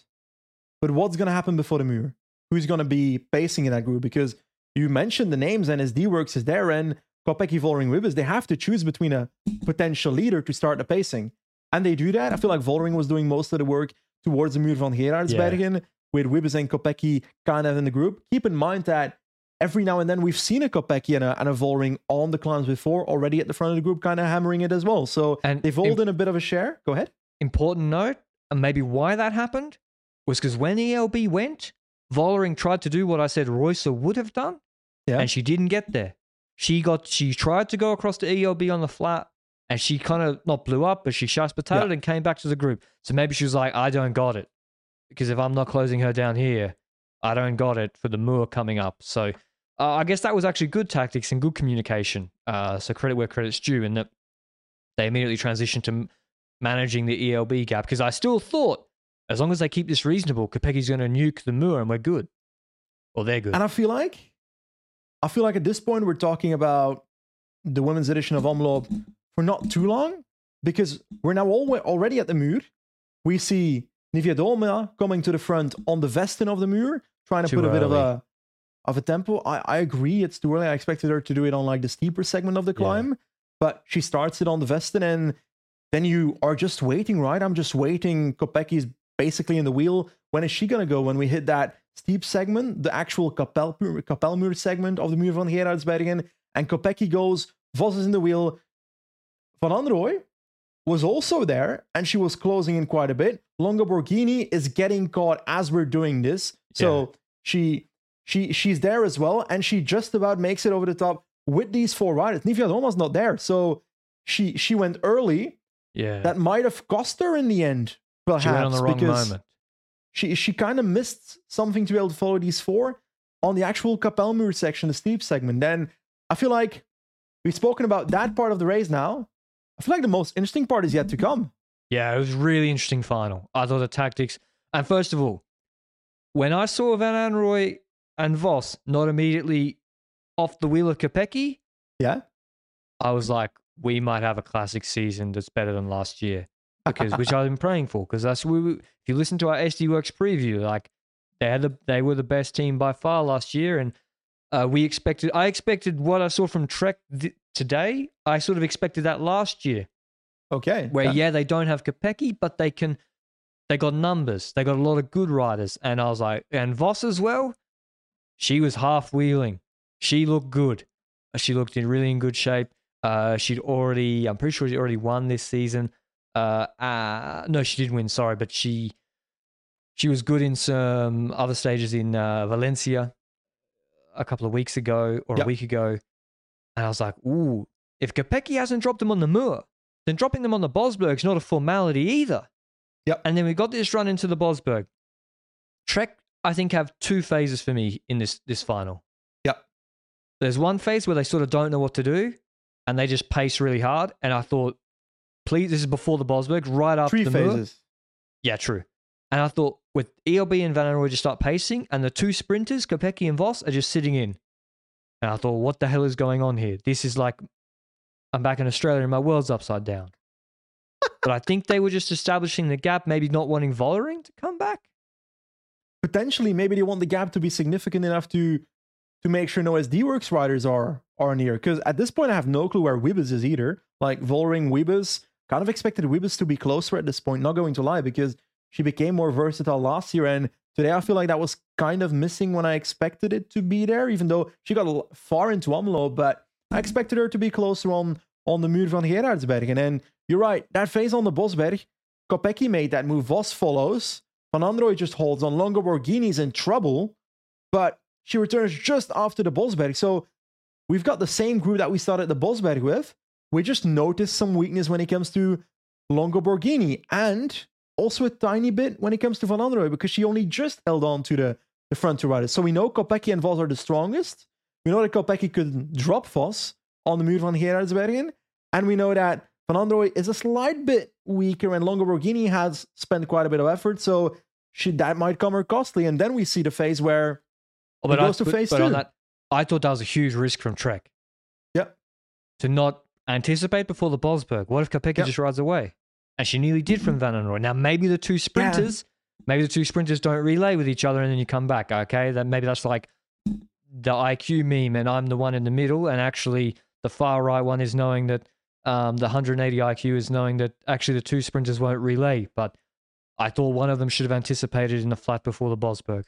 but what's going to happen before the Muur? Who's going to be pacing in that group? Because you mentioned the names and SD Worx is there and Kopecky Vollering Wiebes, they have to choose between a potential leader to start the pacing. And they do that. I feel like Vollering was doing most of the work towards the Muur van Geraardsbergen yeah. with Wiebes and Kopecky kind of in the group. Keep in mind that every now and then we've seen a Kopecky and a, and a Vollering on the climbs before already at the front of the group kind of hammering it as well. So and they've all in a bit of a share. Go ahead. Important note, and maybe why that happened was because when ELB went, Vollering tried to do what I said Reusser would have done, yeah. and she didn't get there. She got she tried to go across the ELB on the flat, and she kind of not blew up, but she shot potatoed yeah. and came back to the group. So maybe she was like, I don't got it because if I'm not closing her down here, I don't got it for the Muur coming up. So uh, I guess that was actually good tactics and good communication. Uh, so credit where credit's due, in that they immediately transitioned to managing the ELB gap because I still thought as long as they keep this reasonable, Kopecky's going to nuke the Muur and we're good. Or they're good. And I feel like, I feel like at this point we're talking about the women's edition of Omloop for not too long because we're now all, already at the Muur. We see Niewiadoma coming to the front on the Vesten of the Muur, trying to too put a early. bit of a of a tempo. I, I agree, it's too early. I expected her to do it on like the steeper segment of the climb, yeah. but she starts it on the Vesten and then you are just waiting, right? I'm just waiting. Kopecky's basically in the wheel. When is she going to go? When we hit that steep segment, the actual Kapel, Kapelmuur segment of the Muur van Geraardsbergen, and Kopecky goes, Vos is in the wheel. Van Anrooy was also there, and she was closing in quite a bit. Longo Borghini is getting caught as we're doing this. So yeah. she she she's there as well, and she just about makes it over the top with these four riders. Niewiadoma's not there. So she she went early. Yeah. That might have cost her in the end Perhaps, she went on the wrong moment. She she kind of missed something to be able to follow these four on the actual Kapelmuur section, the steep segment. Then I feel like we've spoken about that part of the race now. I feel like the most interesting part is yet to come. Yeah, it was really interesting final. I thought the tactics, and first of all, when I saw Van Anrooy and Vos not immediately off the wheel of Kopecky, yeah, I was like, we might have a classic season that's better than last year because which I've been praying for because that's we, if you listen to our SD Worx preview, like they had the, they were the best team by far last year, and Uh, we expected. I expected what I saw from Trek th- today. I sort of expected that last year, Okay. where yeah. they don't have Kopecky, but they can. They got numbers. They got a lot of good riders, and I was like, and Vos as well. She was half wheeling. She looked good. Uh, She looked in really in good shape. Uh, she'd already. I'm pretty sure she already won this season. Uh, uh, no, she didn't win. Sorry, but she she was good in some other stages in uh, Valencia a couple of weeks ago or Yep. a week ago, and I was like, "Ooh, if Kopecky hasn't dropped them on the Muur, then dropping them on the Bosberg's not a formality either." Yep. And then we got this run into the Bosberg. Trek, I think, have two phases for me in this this final. Yep. There's one phase where they sort of don't know what to do, and they just pace really hard. And I thought, please, this is before the Bosberg, right after Three the Muur. phases. Yeah, true. And I thought with ELB and Van Anrooy just start pacing, and the two sprinters, Kopecky and Vos, are just sitting in. And I thought, what the hell is going on here? This is like, I'm back in Australia and my world's upside down. *laughs* but I think they were just establishing the gap, maybe not wanting Vollering to come back. Potentially, maybe they want the gap to be significant enough to to make sure no SD Worx riders are are near. Because at this point, I have no clue where Wiebes is either. Like Vollering, Wiebes, kind of expected Wiebes to be closer at this point. Not going to lie, because she became more versatile last year, and today I feel like that was kind of missing when I expected it to be there. Even though she got far into Omlo, but I expected her to be closer on on the Muur van Gerardsberg. And you're right, that phase on the Bosberg, Kopecky made that move. Vos follows. Van just holds on. Longo Borghini's in trouble, but she returns just after the Bosberg. So we've got the same group that we started the Bosberg with. We just noticed some weakness when it comes to Longo Borghini and also a tiny bit when it comes to Van Anrooy because she only just held on to the, the front two riders. So we know Kopecky and Vos are the strongest. We know that Kopecky could drop Vos on the Muur van Geraardsbergen. And we know that Van Anrooy is a slight bit weaker and Longo Borghini has spent quite a bit of effort. So she, that might come her costly. And then we see the phase where Oh, It I- goes to phase but on two. that, I thought that was a huge risk from Trek Yep. to not anticipate before the Bosberg. What if Kopecky Yep. just rides away? And she nearly did from mm-hmm. Van Anrooy. Now, maybe the two sprinters, maybe the two sprinters don't relay with each other and then you come back, okay? That Maybe that's like the IQ meme and I'm the one in the middle. And actually, the far right one is knowing that um, the 180 IQ is knowing that actually the two sprinters won't relay. But I thought one of them should have anticipated in the flat before the Bosberg.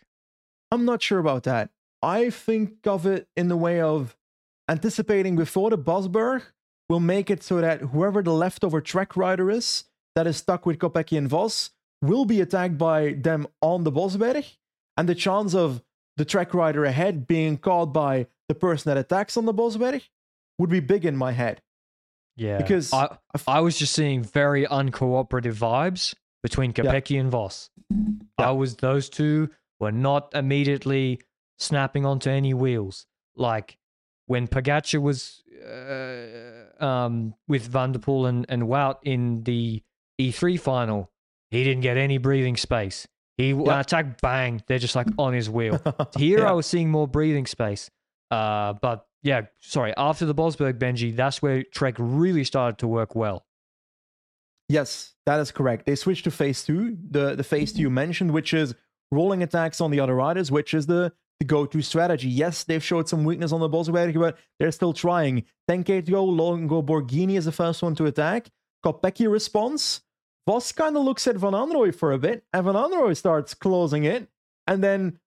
I'm not sure about that. I think of it in the way of anticipating before the Bosberg will make it so that whoever the leftover track rider is that is stuck with Kopecky and Voss will be attacked by them on the Bosberg. And the chance of the track rider ahead being caught by the person that attacks on the Bosberg would be big in my head. Yeah. Because I, I was just seeing very uncooperative vibes between Kopecky and Vos. Yeah. I was those two were not immediately snapping onto any wheels. Like when Pogačar was uh, um, with Van der Poel and, and Wout in the E3 final, he didn't get any breathing space. He Yeah. attack bang, they're just like on his wheel. *laughs* Here Yeah. I was seeing more breathing space. Uh, but yeah, sorry, after the Bosberg Benji, that's where Trek really started to work well. Yes, that is correct. They switched to phase two, the, the phase two you mm-hmm. mentioned, which is rolling attacks on the other riders, which is the, the go-to strategy. Yes, they've showed some weakness on the Bosberg, but they're still trying. 10k to go, Longo Borghini is the first one to attack. Kopecky responds. Vos kind of looks at Van Anrooy for a bit, and Van Anrooy starts closing it, and then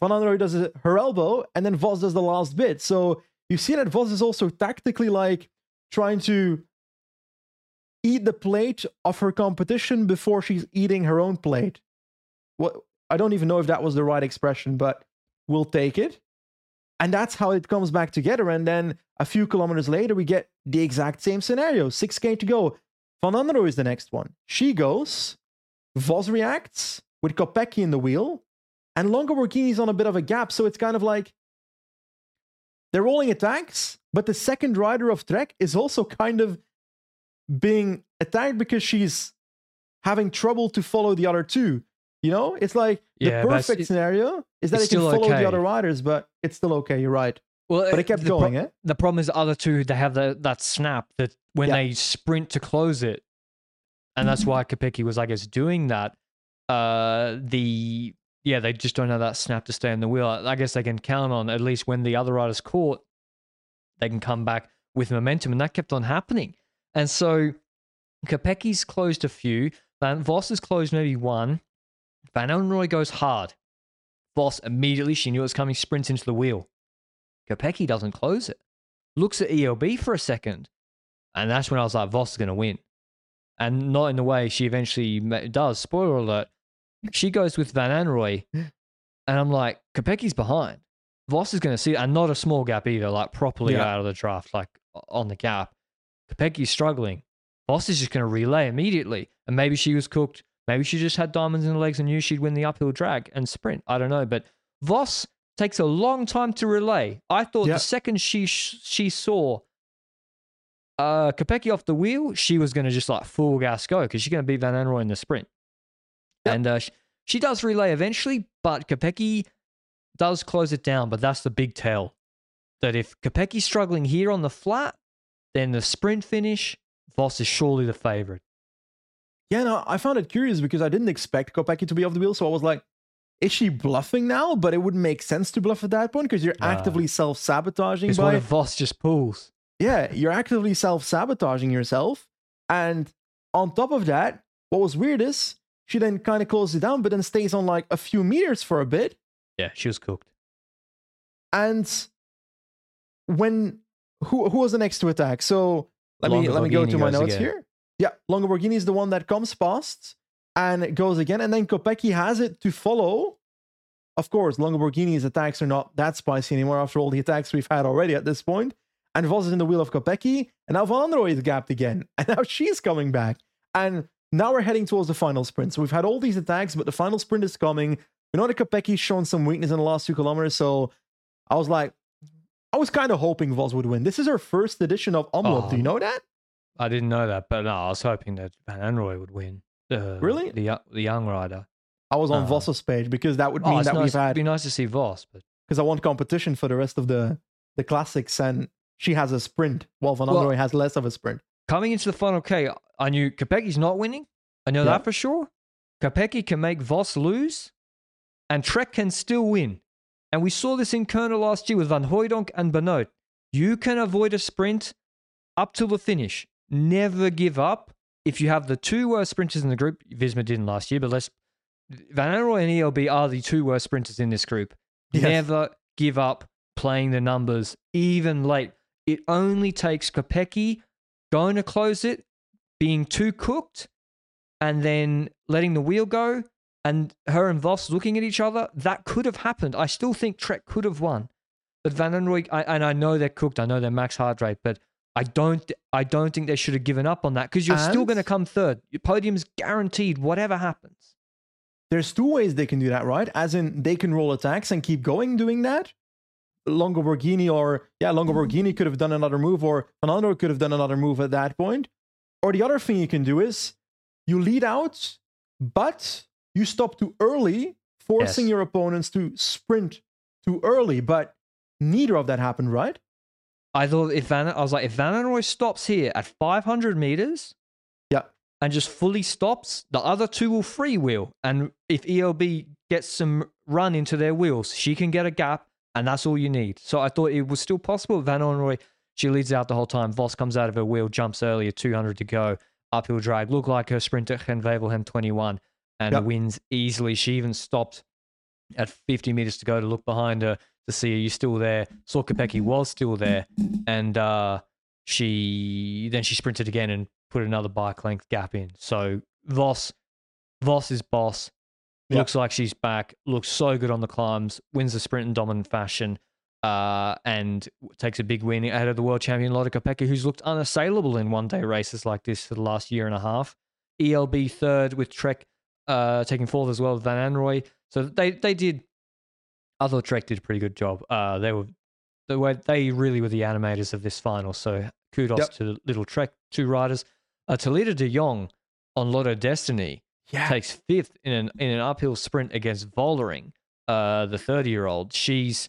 Van Anrooy does her elbow, and then Vos does the last bit. So you see that Vos is also tactically like trying to eat the plate of her competition before she's eating her own plate. What I don't even know if that was the right expression, but we'll take it. And that's how it comes back together. And then a few kilometers later, we get the exact same scenario. 6k to go. Van Anrooy is the next one. She goes. Vos reacts with Kopecky in the wheel. And Longo Borghini's on a bit of a gap. So it's kind of like they're rolling attacks, but the second rider of Trek is also kind of being attacked because she's having trouble to follow the other two. You know, it's like Yeah, the perfect it- scenario is that they can follow okay. the other riders, but it's still okay. You're right. Well, But it kept the pro- going, eh? The problem is the other two they have the, that snap that when Yeah. they sprint to close it, and that's why Kopecky was, I guess, doing that. Uh, the yeah, they just don't have that snap to stay on the wheel. I guess they can count on at least when the other riders caught, they can come back with momentum, and that kept on happening. And so Kopecky's closed a few. Van Vos has closed maybe one. Van Elroy goes hard. Vos immediately, she knew it was coming, sprints into the wheel. Kopecky doesn't close it. Looks at ELB for a second. And that's when I was like, Vos is going to win. And not in the way she eventually does. Spoiler alert. She goes with Van Anrooij. And I'm like, Kopecky's behind. Vos is going to see, and not a small gap either, like properly Yeah. out of the draft, like on the gap. Kopecky's struggling. Vos is just going to relay immediately. And maybe she was cooked. Maybe she just had diamonds in the legs and knew she'd win the uphill drag and sprint. I don't know. But Vos takes a long time to relay. I thought Yeah. the second she sh- she saw uh, Kopecky off the wheel, she was going to just like full gas go because she's going to beat Van Anrooij in the sprint. Yep. And uh, sh- she does relay eventually, but Kopecky does close it down. But that's the big tell that if Kopecky's struggling here on the flat, then the sprint finish, Vos is surely the favorite. Yeah, no, I found it curious because I didn't expect Kopecky to be off the wheel. So I was like, is she bluffing now? But it wouldn't make sense to bluff at that point because you're actively self sabotaging what by if Vos just pulls? Yeah, you're actively self sabotaging yourself. And on top of that, what was weird is she then kind of closes it down, but then stays on like a few meters for a bit. Yeah, she was cooked. And when who who was the next to attack? So let me let me go to my notes again. here. Yeah, Longo Borghini is the one that comes past and goes again, and then Kopecky has it to follow. Of course, Longo Borghini's attacks are not that spicy anymore after all the attacks we've had already at this point. And Vos is in the wheel of Kopecky, and now Van is gapped again, *laughs* and now she's coming back. And now we're heading towards the final sprint. So we've had all these attacks, but the final sprint is coming. We know that shown some weakness in the last two kilometers, so I was like, I was kind of hoping Vos would win. This is her first edition of Omloop. Do you Oh. know that? I didn't know that, but no, I was hoping that Van Anrooij would win. Uh, Really? The the young rider. I was on Uh, Vos's page because that would Oh, mean it's that nice, we've it'd had be nice to see Vos, but because I want competition for the rest of the the classics, and she has a sprint while Van Well- has less of a sprint. coming into the final K, I knew Kopecky's not winning. I know Yeah. that for sure. Kopecky can make Vos lose, and Trek can still win. And we saw this in Kuurne last year with Van Hooydonck and Benoot. You can avoid a sprint up till the finish. Never give up. If you have the two worst sprinters in the group, Visma didn't last year, but let's. Van Anrooij and ELB are the two worst sprinters in this group. Yes. Never give up playing the numbers, even late. It only takes Kopecky going to close it, being too cooked, and then letting the wheel go, and her and Vos looking at each other. That could have happened. I still think Trek could have won, but Van Anrooij, I, and I know they're cooked. I know they're max heart rate, but I don't. I don't think they should have given up on that because you're still going to come third. Your podium's guaranteed, whatever happens. There's two ways they can do that, right? As in, they can roll attacks and keep going doing that. Longo Borghini or yeah, Longo Borghini could have done another move, or Fernando could have done another move at that point. Or the other thing you can do is you lead out, but you stop too early, forcing Yes. your opponents to sprint too early. But neither of that happened, right? I thought if Van, I was like, if Van Anrooij stops here at 500 meters Yeah. and just fully stops, the other two will freewheel. And if ELB gets some run into their wheels, she can get a gap, and that's all you need. So I thought it was still possible. Van Anrooij, she leads out the whole time. Vos comes out of her wheel, jumps earlier, 200 to go, uphill drag. Looked like her sprint at Gent-Wevelgem 21 and Yep. wins easily. She even stopped at 50 meters to go to look behind her to see are you still there. Saw Kopecky was still there, and uh, she then she sprinted again and put another bike length gap in. So Vos, Vos is boss. Yep. Looks like she's back. Looks so good on the climbs. Wins the sprint in dominant fashion. Uh, and takes a big win ahead of the world champion Lotte Kopecky, who's looked unassailable in one day races like this for the last year and a half. ELB third with Trek uh, taking fourth as well with Van Anrooij. So they they did. I thought Trek did a pretty good job. Uh, they were the way they really were the animators of this final. So kudos Yep. to little Trek two riders. Uh, Thalita De Jong on Lotto Dstny Yeah. takes fifth in an in an uphill sprint against Vollering, uh, the thirty year old. She's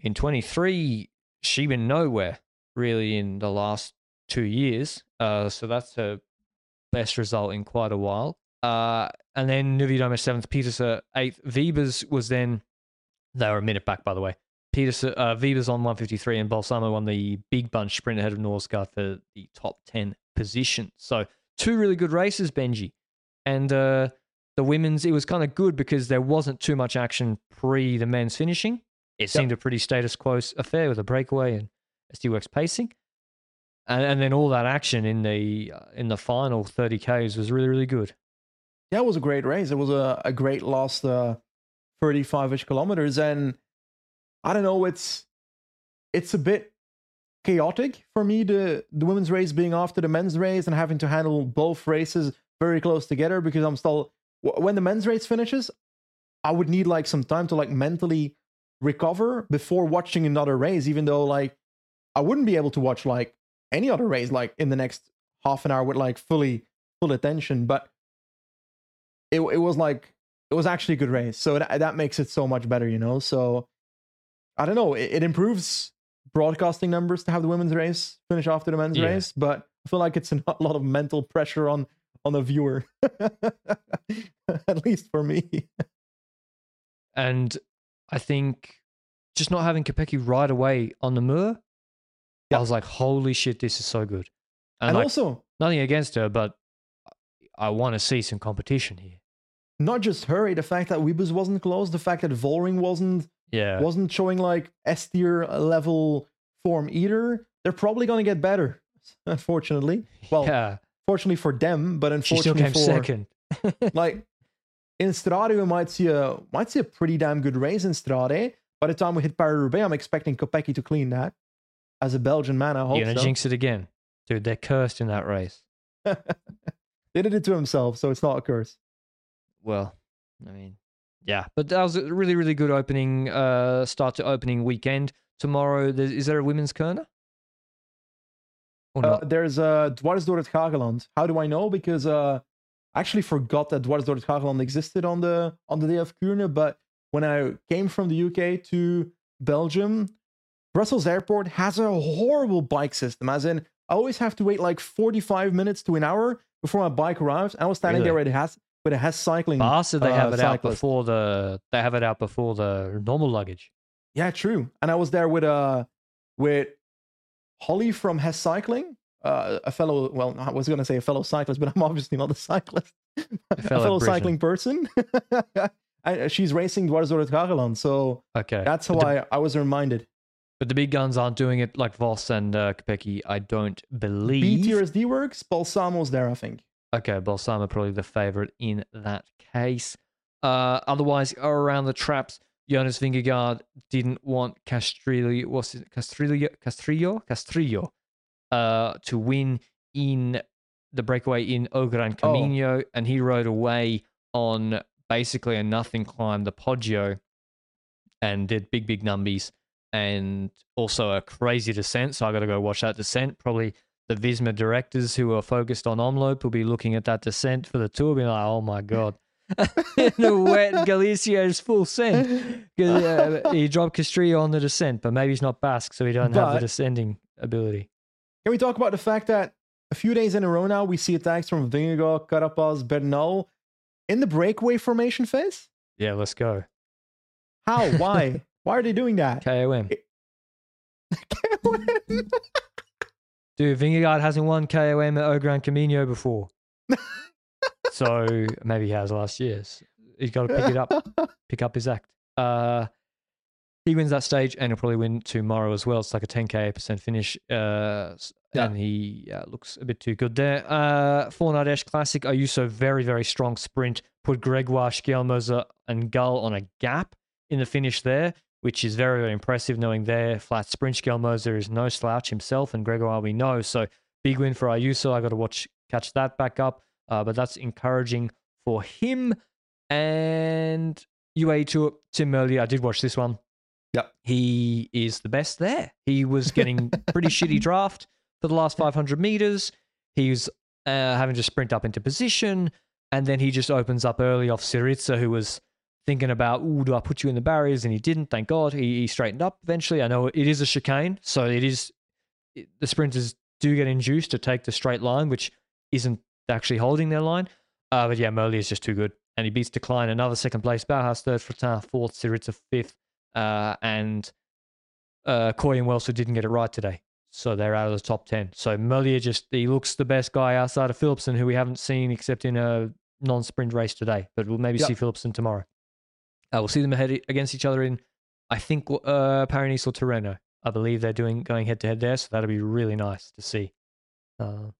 in twenty three. She been nowhere really in the last two years. Uh, so that's her best result in quite a while. Uh, and then Niewiadoma seventh, Peterson eighth. Wiebes was then, they were a minute back, by the way. Peterson, uh, Wiebes on 153, and Balsamo won the big bunch sprint ahead of Norsgaard for the top 10 position. So, two really good races, Benji. And uh, the women's, it was kind of good because there wasn't too much action pre the men's finishing. It seemed a pretty status quo affair with a breakaway and SD Worx pacing. And, and then all that action in the uh, in the final 30 Ks was really, really good. Yeah, it was a great race. It was a, a great last uh, 35-ish kilometers. And I don't know, it's it's a bit chaotic for me, the, the women's race being after the men's race and having to handle both races very close together because I'm still when the men's race finishes, I would need like some time to like mentally recover before watching another race, even though like I wouldn't be able to watch like any other race like in the next half an hour with like fully full attention. But it it was like it was actually a good race, so that that makes it so much better, you know. So I don't know, it, it improves broadcasting numbers to have the women's race finish after the men's Yeah. race, but I feel like it's *laughs* a lot of mental pressure on on the viewer, *laughs* at least for me. And I think just not having Kopecky right away on the Muur, Yeah. I was like, holy shit, this is so good. And, And like, also, nothing against her, but I want to see some competition here. not just her, eh, the fact that Wiebes wasn't close, the fact that Vollering wasn't Yeah. wasn't showing like S tier uh, level form either. They're probably going to get better, *laughs* unfortunately. Well, *laughs* yeah. fortunately for them, but She still unfortunately came for second. *laughs* like in Strade, we might see a might see a pretty damn good race in Strade. By the time we hit Paris Roubaix, I'm expecting Kopecky to clean that. As a Belgian man, I hope You're to so. jinx it again. Dude, they're cursed in that race. *laughs* they did it to himself, so it's not a curse. Well, I mean, yeah. But that was a really, really good opening, uh, start to opening weekend. Tomorrow, there's, is there a women's Kuurne? Or Uh, there's uh, Dwars door Hageland. How do I know? Because uh, I actually forgot that Dwars door het Hageland existed on the on the day of Kuurne. But when I came from the UK to Belgium, Brussels Airport has a horrible bike system. As in, I always have to wait like 45 minutes to an hour before my bike arrives. I was standing there Really? with a has with a has cycling. Bastard, they uh, have it out before the they have it out before the normal luggage. Yeah, true. And I was there with uh with Holly from Hess Cycling, uh, a fellow. Well, I was going to say a fellow cyclist, but I'm obviously not a cyclist. *laughs* a fellow fellow, cycling person. *laughs* I, she's racing door het so Okay, that's how but the, I, I was reminded. but the big guns aren't doing it like Vos and uh, Kopecky. I don't believe. BTRSD works. Balsamo's there, I think. Okay, Balsamo probably the favorite in that case. Uh, otherwise, around the traps, Jonas Vingegaard didn't want Castrillo, was it Castrillo, Castrillo, Castrillo, uh, to win in the breakaway in O Gran Oh. Camino, and he rode away on basically a nothing climb, the Poggio, and did big, big numbies, and also a crazy descent. So I got to go watch that descent. Probably the Visma directors who are focused on Omloop will be looking at that descent for the tour, being like, "Oh my god." *laughs* the wet Galicia's full send. uh, he dropped Castrillo on the descent, but maybe he's not Basque, so he don't have the descending ability. Can we talk about the fact that a few days in a row now we see attacks from Vingegaard, Carapaz, Bernal in the breakaway formation phase? Yeah, let's go. How? *laughs* Why? Why are they doing that? KOM. *laughs* Dude, Vingegaard hasn't won KOM at O Gran Camino before. *laughs* so maybe he has last year's. He's got to pick it up, pick up his act. Uh, he wins that stage and he'll probably win tomorrow as well. It's like a 10k percent finish. Uh, Yeah. And he uh, looks a bit too good there. Uh, for Nadesh Classic, Ayuso, very, very strong sprint. Put Gregoire, Schielmoser, and Gull on a gap in the finish there, which is very, very impressive knowing their flat sprint. Schielmoser is no slouch himself, and Gregoire we know. So big win for Ayuso. I got to watch, catch that back up. Uh, but that's encouraging for him. And UAE Tour, Tim Merlier, I did watch this one. Yep. He is the best there. He was getting pretty *laughs* shitty draft for the last 500 meters. He was uh, having to sprint up into position. And then he just opens up early off Syriza, who was thinking about, ooh, do I put you in the barriers? And he didn't, thank God. He, he straightened up eventually. I know it is a chicane. So it is, it- the sprinters do get induced to take the straight line, which isn't actually holding their line. Uh, but yeah, Merlier is just too good. And he beats De Kleijn, another second place. Bauhaus third, Fratin fourth, Syriza fifth. Uh, and uh, Kooij and Welser didn't get it right today. So they're out of the top 10. So Merlier just, he looks the best guy outside of Philipsen, who we haven't seen except in a non sprint race today. But we'll maybe Yep. see Philipsen tomorrow. Uh, we'll see them ahead against each other in, I think, uh, Paris or Tirreno. I believe they're doing going head to head there. So that'll be really nice to see. Uh,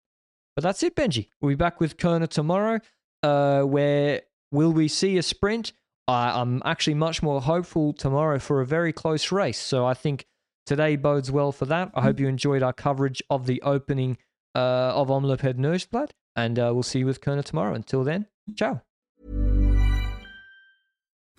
but that's it, Benji. We'll be back with Kuurne tomorrow. Uh, where will we see a sprint? I, I'm actually much more hopeful tomorrow for a very close race. So I think today bodes well for that. I hope you enjoyed our coverage of the opening uh, of Omloop Het Nieuwsblad, and uh, we'll see you with Kuurne tomorrow. Until then, ciao.